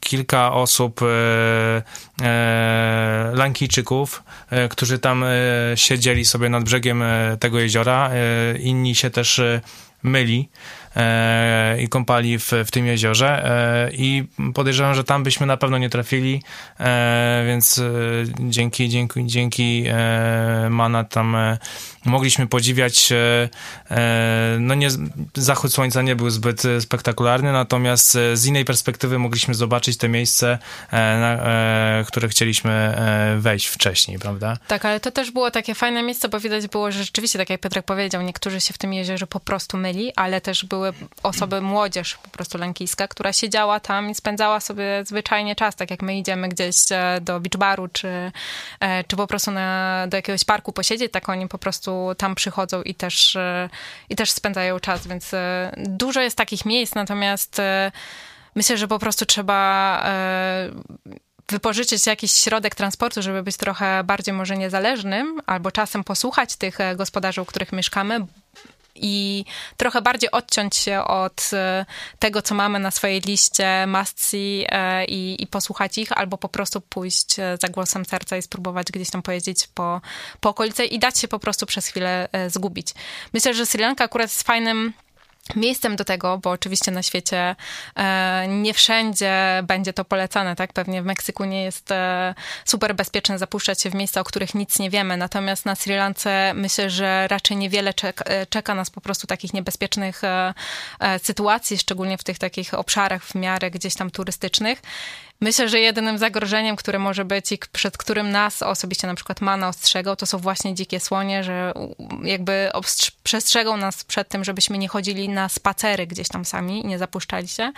kilka osób, e, Lankijczyków, którzy tam siedzieli sobie nad brzegiem tego jeziora. Inni się też myli e, i kąpali w, w tym jeziorze e, i podejrzewam, że tam byśmy na pewno nie trafili, e, więc e, dzięki, dzięki, dzięki e, Mana tam e, mogliśmy podziwiać, no nie, zachód słońca nie był zbyt spektakularny, natomiast z innej perspektywy mogliśmy zobaczyć te miejsce, na które chcieliśmy wejść wcześniej, prawda? Tak, ale to też było takie fajne miejsce, bo widać było, że rzeczywiście, tak jak Piotrek powiedział, niektórzy się w tym jeziorze po prostu myli, ale też były były osoby, młodzież po prostu lankijska, która siedziała tam i spędzała sobie zwyczajnie czas, tak jak my idziemy gdzieś e, do beach baru, czy, e, czy po prostu na, do jakiegoś parku posiedzieć, tak oni po prostu tam przychodzą i też, e, i też spędzają czas, więc dużo jest takich miejsc, natomiast myślę, że po prostu trzeba wypożyczyć jakiś środek transportu, żeby być trochę bardziej może niezależnym, albo czasem posłuchać tych gospodarzy, u których mieszkamy, i trochę bardziej odciąć się od e, tego, co mamy na swojej liście must see e, i, i posłuchać ich, albo po prostu pójść e, za głosem serca i spróbować gdzieś tam pojeździć po, po okolicy i dać się po prostu przez chwilę zgubić. Myślę, że Sri Lanka akurat jest fajnym miejscem do tego, bo oczywiście na świecie e, nie wszędzie będzie to polecane, tak? Pewnie w Meksyku nie jest e, super bezpieczne zapuszczać się w miejsca, o których nic nie wiemy. Natomiast na Sri Lance myślę, że raczej niewiele czeka, e, czeka nas po prostu takich niebezpiecznych sytuacji, szczególnie w tych takich obszarach w miarę gdzieś tam turystycznych. Myślę, że jedynym zagrożeniem, które może być i przed którym nas osobiście na przykład Mana ostrzegał, to są właśnie dzikie słonie, że jakby przestrzegą nas przed tym, żebyśmy nie chodzili na spacery gdzieś tam sami i nie zapuszczali się,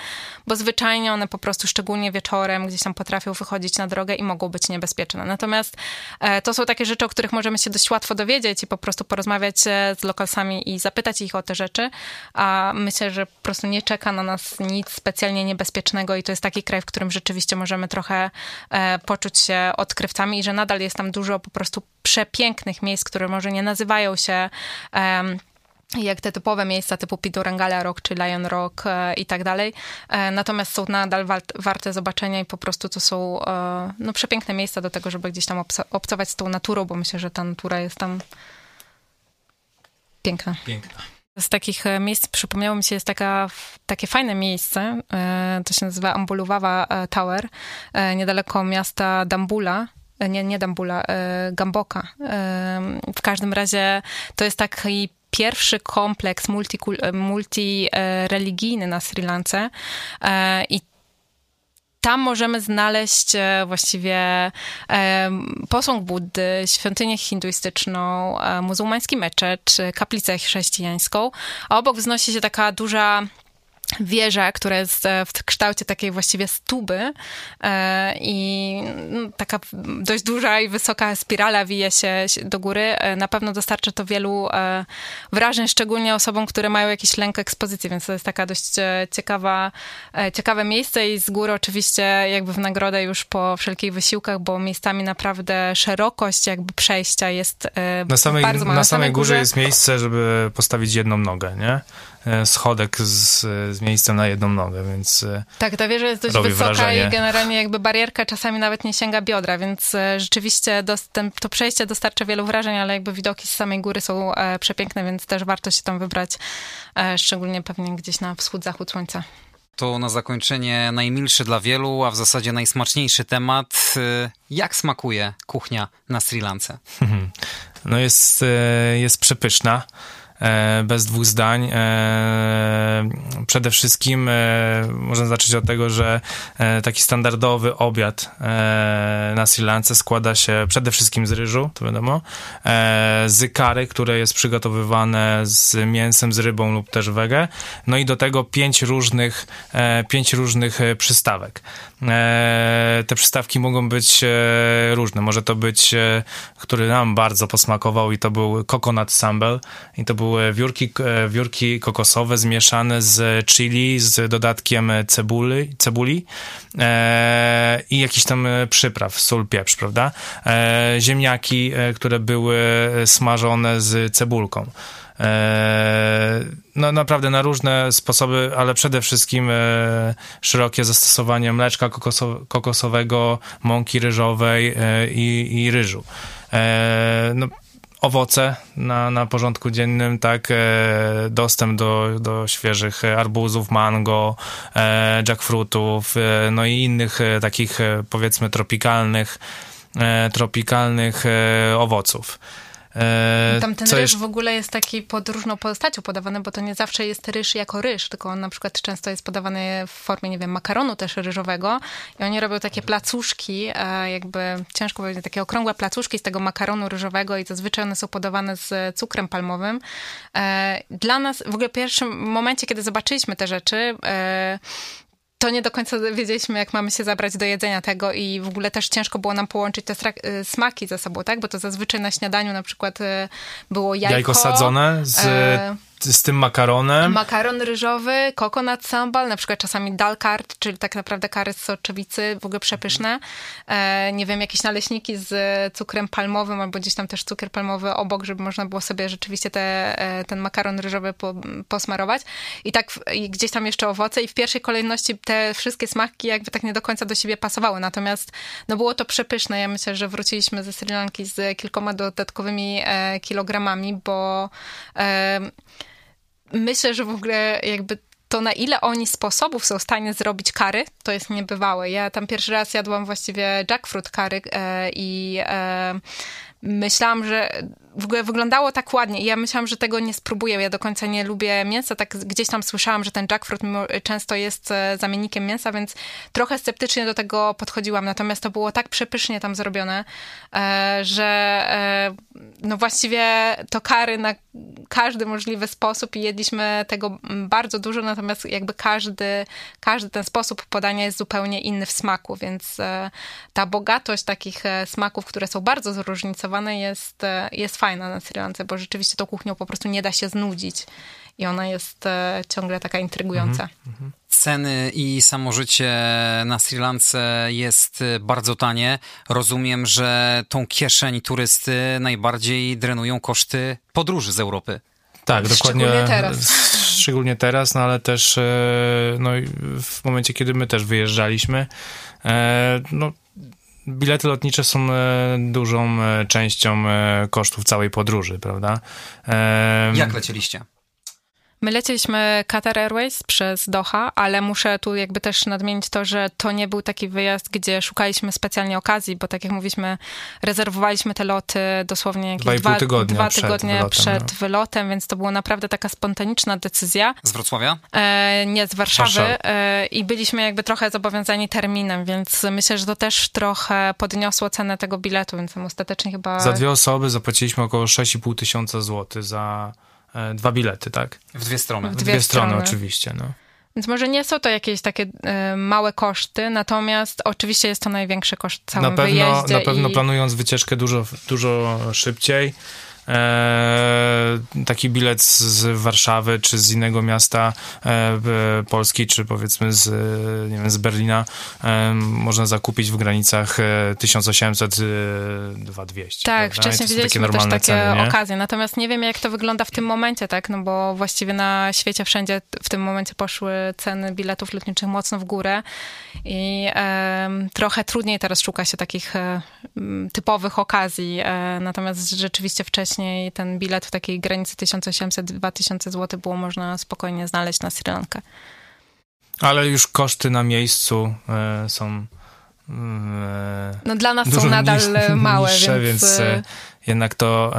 bo zwyczajnie one po prostu szczególnie wieczorem gdzieś tam potrafią wychodzić na drogę i mogą być niebezpieczne. Natomiast e, to są takie rzeczy, o których możemy się dość łatwo dowiedzieć i po prostu porozmawiać z lokalsami i zapytać ich o te rzeczy, a myślę, że po prostu nie czeka na nas nic specjalnie niebezpiecznego i to jest taki kraj, w którym rzeczywiście rzeczywiście możemy trochę e, poczuć się odkrywcami i że nadal jest tam dużo po prostu przepięknych miejsc, które może nie nazywają się jak te typowe miejsca typu Pidurangala Rock czy Lion Rock e, i tak dalej. E, natomiast są nadal warte zobaczenia i po prostu to są no, przepiękne miejsca do tego, żeby gdzieś tam obcować z tą naturą, bo myślę, że ta natura jest tam piękna. Piękna. Z takich e, miejsc przypomniało mi się, jest taka, takie fajne miejsce, e, to się nazywa Ambuluwawa e, Tower, niedaleko miasta Dambula, nie, nie Dambula, Gamboka. W każdym razie to jest taki pierwszy kompleks multireligijny multi na Sri Lance i tam możemy znaleźć e, właściwie e, posąg Buddy, świątynię hinduistyczną, e, muzułmański meczet, kaplicę chrześcijańską, a obok wznosi się taka duża wieża, która jest e, w kształcie takiej właściwie stuby e, i no, taka dość duża i wysoka spirala wije się do góry. E, na pewno dostarczy to wielu wrażeń, szczególnie osobom, które mają jakiś lęk ekspozycji, więc to jest taka dość ciekawa, ciekawe miejsce i z góry oczywiście jakby w nagrodę już po wszelkich wysiłkach, bo miejscami naprawdę szerokość jakby przejścia jest na samej, bardzo mała. Na samej górze jest miejsce, żeby postawić jedną nogę, nie? E, schodek z, z miejscem na jedną nogę, więc. E, tak, ta wieża jest dość wysoka wrażenie. i generalnie jakby barierka czasami nawet nie sięga biodra, więc e, rzeczywiście dostęp, to przejście dostarcza wielu wrażeń, ale jakby widoki z samej góry są przepiękne, więc też warto się tam wybrać, szczególnie pewnie gdzieś na wschód, zachód słońca. To na zakończenie najmilszy dla wielu, a w zasadzie najsmaczniejszy temat. Jak smakuje kuchnia na Sri Lance? No jest, jest przepyszna. E, bez dwóch zdań. E, przede wszystkim e, można zacząć od tego, że taki standardowy obiad na Sri Lance składa się przede wszystkim z ryżu, to wiadomo, z kary, które jest przygotowywane z mięsem, z rybą lub też wege, no i do tego pięć różnych, pięć różnych przystawek. Te przystawki mogą być różne. Może to być, który nam bardzo posmakował i to był coconut sambal i to był były wiórki, e, wiórki kokosowe zmieszane z chili, z dodatkiem cebuli, cebuli e, i jakiś tam e, przypraw, sól, pieprz, prawda? E, ziemniaki, e, które były smażone z cebulką. E, no naprawdę na różne sposoby, ale przede wszystkim szerokie zastosowanie mleczka kokosowego, mąki ryżowej i, i ryżu. No, owoce na, na porządku dziennym, tak, e, dostęp do, do świeżych arbuzów, mango, e, jackfruitów, e, no i innych e, takich e, powiedzmy tropikalnych, e, tropikalnych owoców. E, Tam ten ryż jest... w ogóle jest taki pod różną postacią podawany, bo to nie zawsze jest ryż jako ryż, tylko on na przykład często jest podawany w formie, nie wiem, makaronu też ryżowego i oni robią takie placuszki, e, jakby ciężko powiedzieć, takie okrągłe placuszki z tego makaronu ryżowego i zazwyczaj one są podawane z cukrem palmowym. E, dla nas w ogóle w pierwszym momencie, kiedy zobaczyliśmy te rzeczy, to nie do końca wiedzieliśmy, jak mamy się zabrać do jedzenia tego i w ogóle też ciężko było nam połączyć te y, smaki ze sobą, tak? Bo to zazwyczaj na śniadaniu na przykład y, było jajko. Jajko sadzone z e z tym makaronem. Makaron ryżowy, coconut sambal, na przykład czasami dal kart, czyli tak naprawdę kary z soczewicy, w ogóle przepyszne. E, nie wiem, jakieś naleśniki z cukrem palmowym, albo gdzieś tam też cukier palmowy obok, żeby można było sobie rzeczywiście te, e, ten makaron ryżowy po, posmarować. I tak i gdzieś tam jeszcze owoce i w pierwszej kolejności te wszystkie smaki jakby tak nie do końca do siebie pasowały. Natomiast no było to przepyszne. Ja myślę, że wróciliśmy ze Sri Lanki z kilkoma dodatkowymi e, kilogramami, bo e, myślę, że w ogóle jakby to na ile oni sposobów są w stanie zrobić kary, to jest niebywałe. Ja tam pierwszy raz jadłam właściwie jackfruit kary e, i e, myślałam, że w ogóle wyglądało tak ładnie ja myślałam, że tego nie spróbuję. Ja do końca nie lubię mięsa, tak gdzieś tam słyszałam, że ten jackfruit często jest e, zamiennikiem mięsa, więc trochę sceptycznie do tego podchodziłam. Natomiast to było tak przepysznie tam zrobione, e, że e, no właściwie to kary na każdy możliwy sposób i jedliśmy tego bardzo dużo, natomiast jakby każdy, każdy ten sposób podania jest zupełnie inny w smaku, więc ta bogatość takich smaków, które są bardzo zróżnicowane jest, jest fajna na Sri Lance, bo rzeczywiście tą kuchnią po prostu nie da się znudzić i ona jest e, ciągle taka intrygująca. Mm -hmm. Ceny i samo życie na Sri Lance jest e, bardzo tanie. Rozumiem, że tą kieszeń turysty najbardziej drenują koszty podróży z Europy. Tak, dokładnie. Szczególnie teraz. Szczególnie teraz, no ale też e, no, w momencie, kiedy my też wyjeżdżaliśmy, no bilety lotnicze są e, dużą e, częścią e, kosztów całej podróży, prawda? Jak lecieliście? My lecieliśmy Qatar Airways przez Doha, ale muszę tu jakby też nadmienić to, że to nie był taki wyjazd, gdzie szukaliśmy specjalnie okazji, bo tak jak mówiliśmy, rezerwowaliśmy te loty dosłownie jakieś Dwa pół dwa, tygodnia dwa przed tygodnie wylotem, przed no. wylotem, więc to była naprawdę taka spontaniczna decyzja. Z Wrocławia? E, nie, z Warszawy. E, I byliśmy jakby trochę zobowiązani terminem, więc myślę, że to też trochę podniosło cenę tego biletu, więc tam ostatecznie chyba... Za dwie osoby zapłaciliśmy około 6,5 tysiąca złotych za dwa bilety, tak? W dwie strony. W W Dwie dwie, strony, strony. oczywiście, no. Więc może nie są to jakieś takie e, małe koszty, natomiast oczywiście jest to największy koszt pewno, wyjeździe. na pewno i... planując wycieczkę dużo, dużo szybciej, e, taki bilet z- Warszawy czy z innego miasta e, e, Polski, czy powiedzmy z, e, nie wiem, z Berlina, e, można zakupić w granicach e, 1800, e, 2200. Tak, prawda? Wcześniej widzieliśmy też normalne takie ceny, okazje, natomiast nie wiem, jak to wygląda w tym momencie, tak, no bo właściwie na świecie wszędzie w tym momencie poszły ceny biletów lotniczych mocno w górę i em, trochę trudniej teraz szuka się takich e, typowych okazji, e, natomiast rzeczywiście wcześniej ten bilet w takiej granicy 1800-2000 zł było można spokojnie znaleźć na Sri Lankę. Ale już koszty na miejscu e, są e, No dla nas są nadal niż- małe, niższe, więc... więc e, jednak to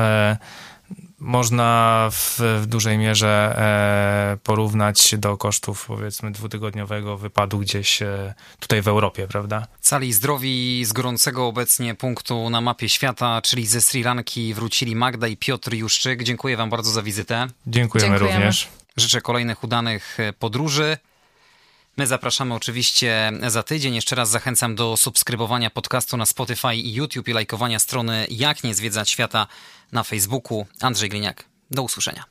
można w, w dużej mierze e, porównać do kosztów powiedzmy dwutygodniowego wypadu gdzieś e, tutaj w Europie, prawda? Cali zdrowi z gorącego obecnie punktu na mapie świata, czyli ze Sri Lanki wrócili Magda i Piotr Juszczyk. Dziękuję wam bardzo za wizytę. Dziękujemy, Dziękujemy. również. Życzę kolejnych udanych e, podróży. My zapraszamy oczywiście za tydzień. Jeszcze raz zachęcam do subskrybowania podcastu na Spotify i YouTube i lajkowania strony Jak nie zwiedzać świata na Facebooku. Andrzej Gliniak. Do usłyszenia.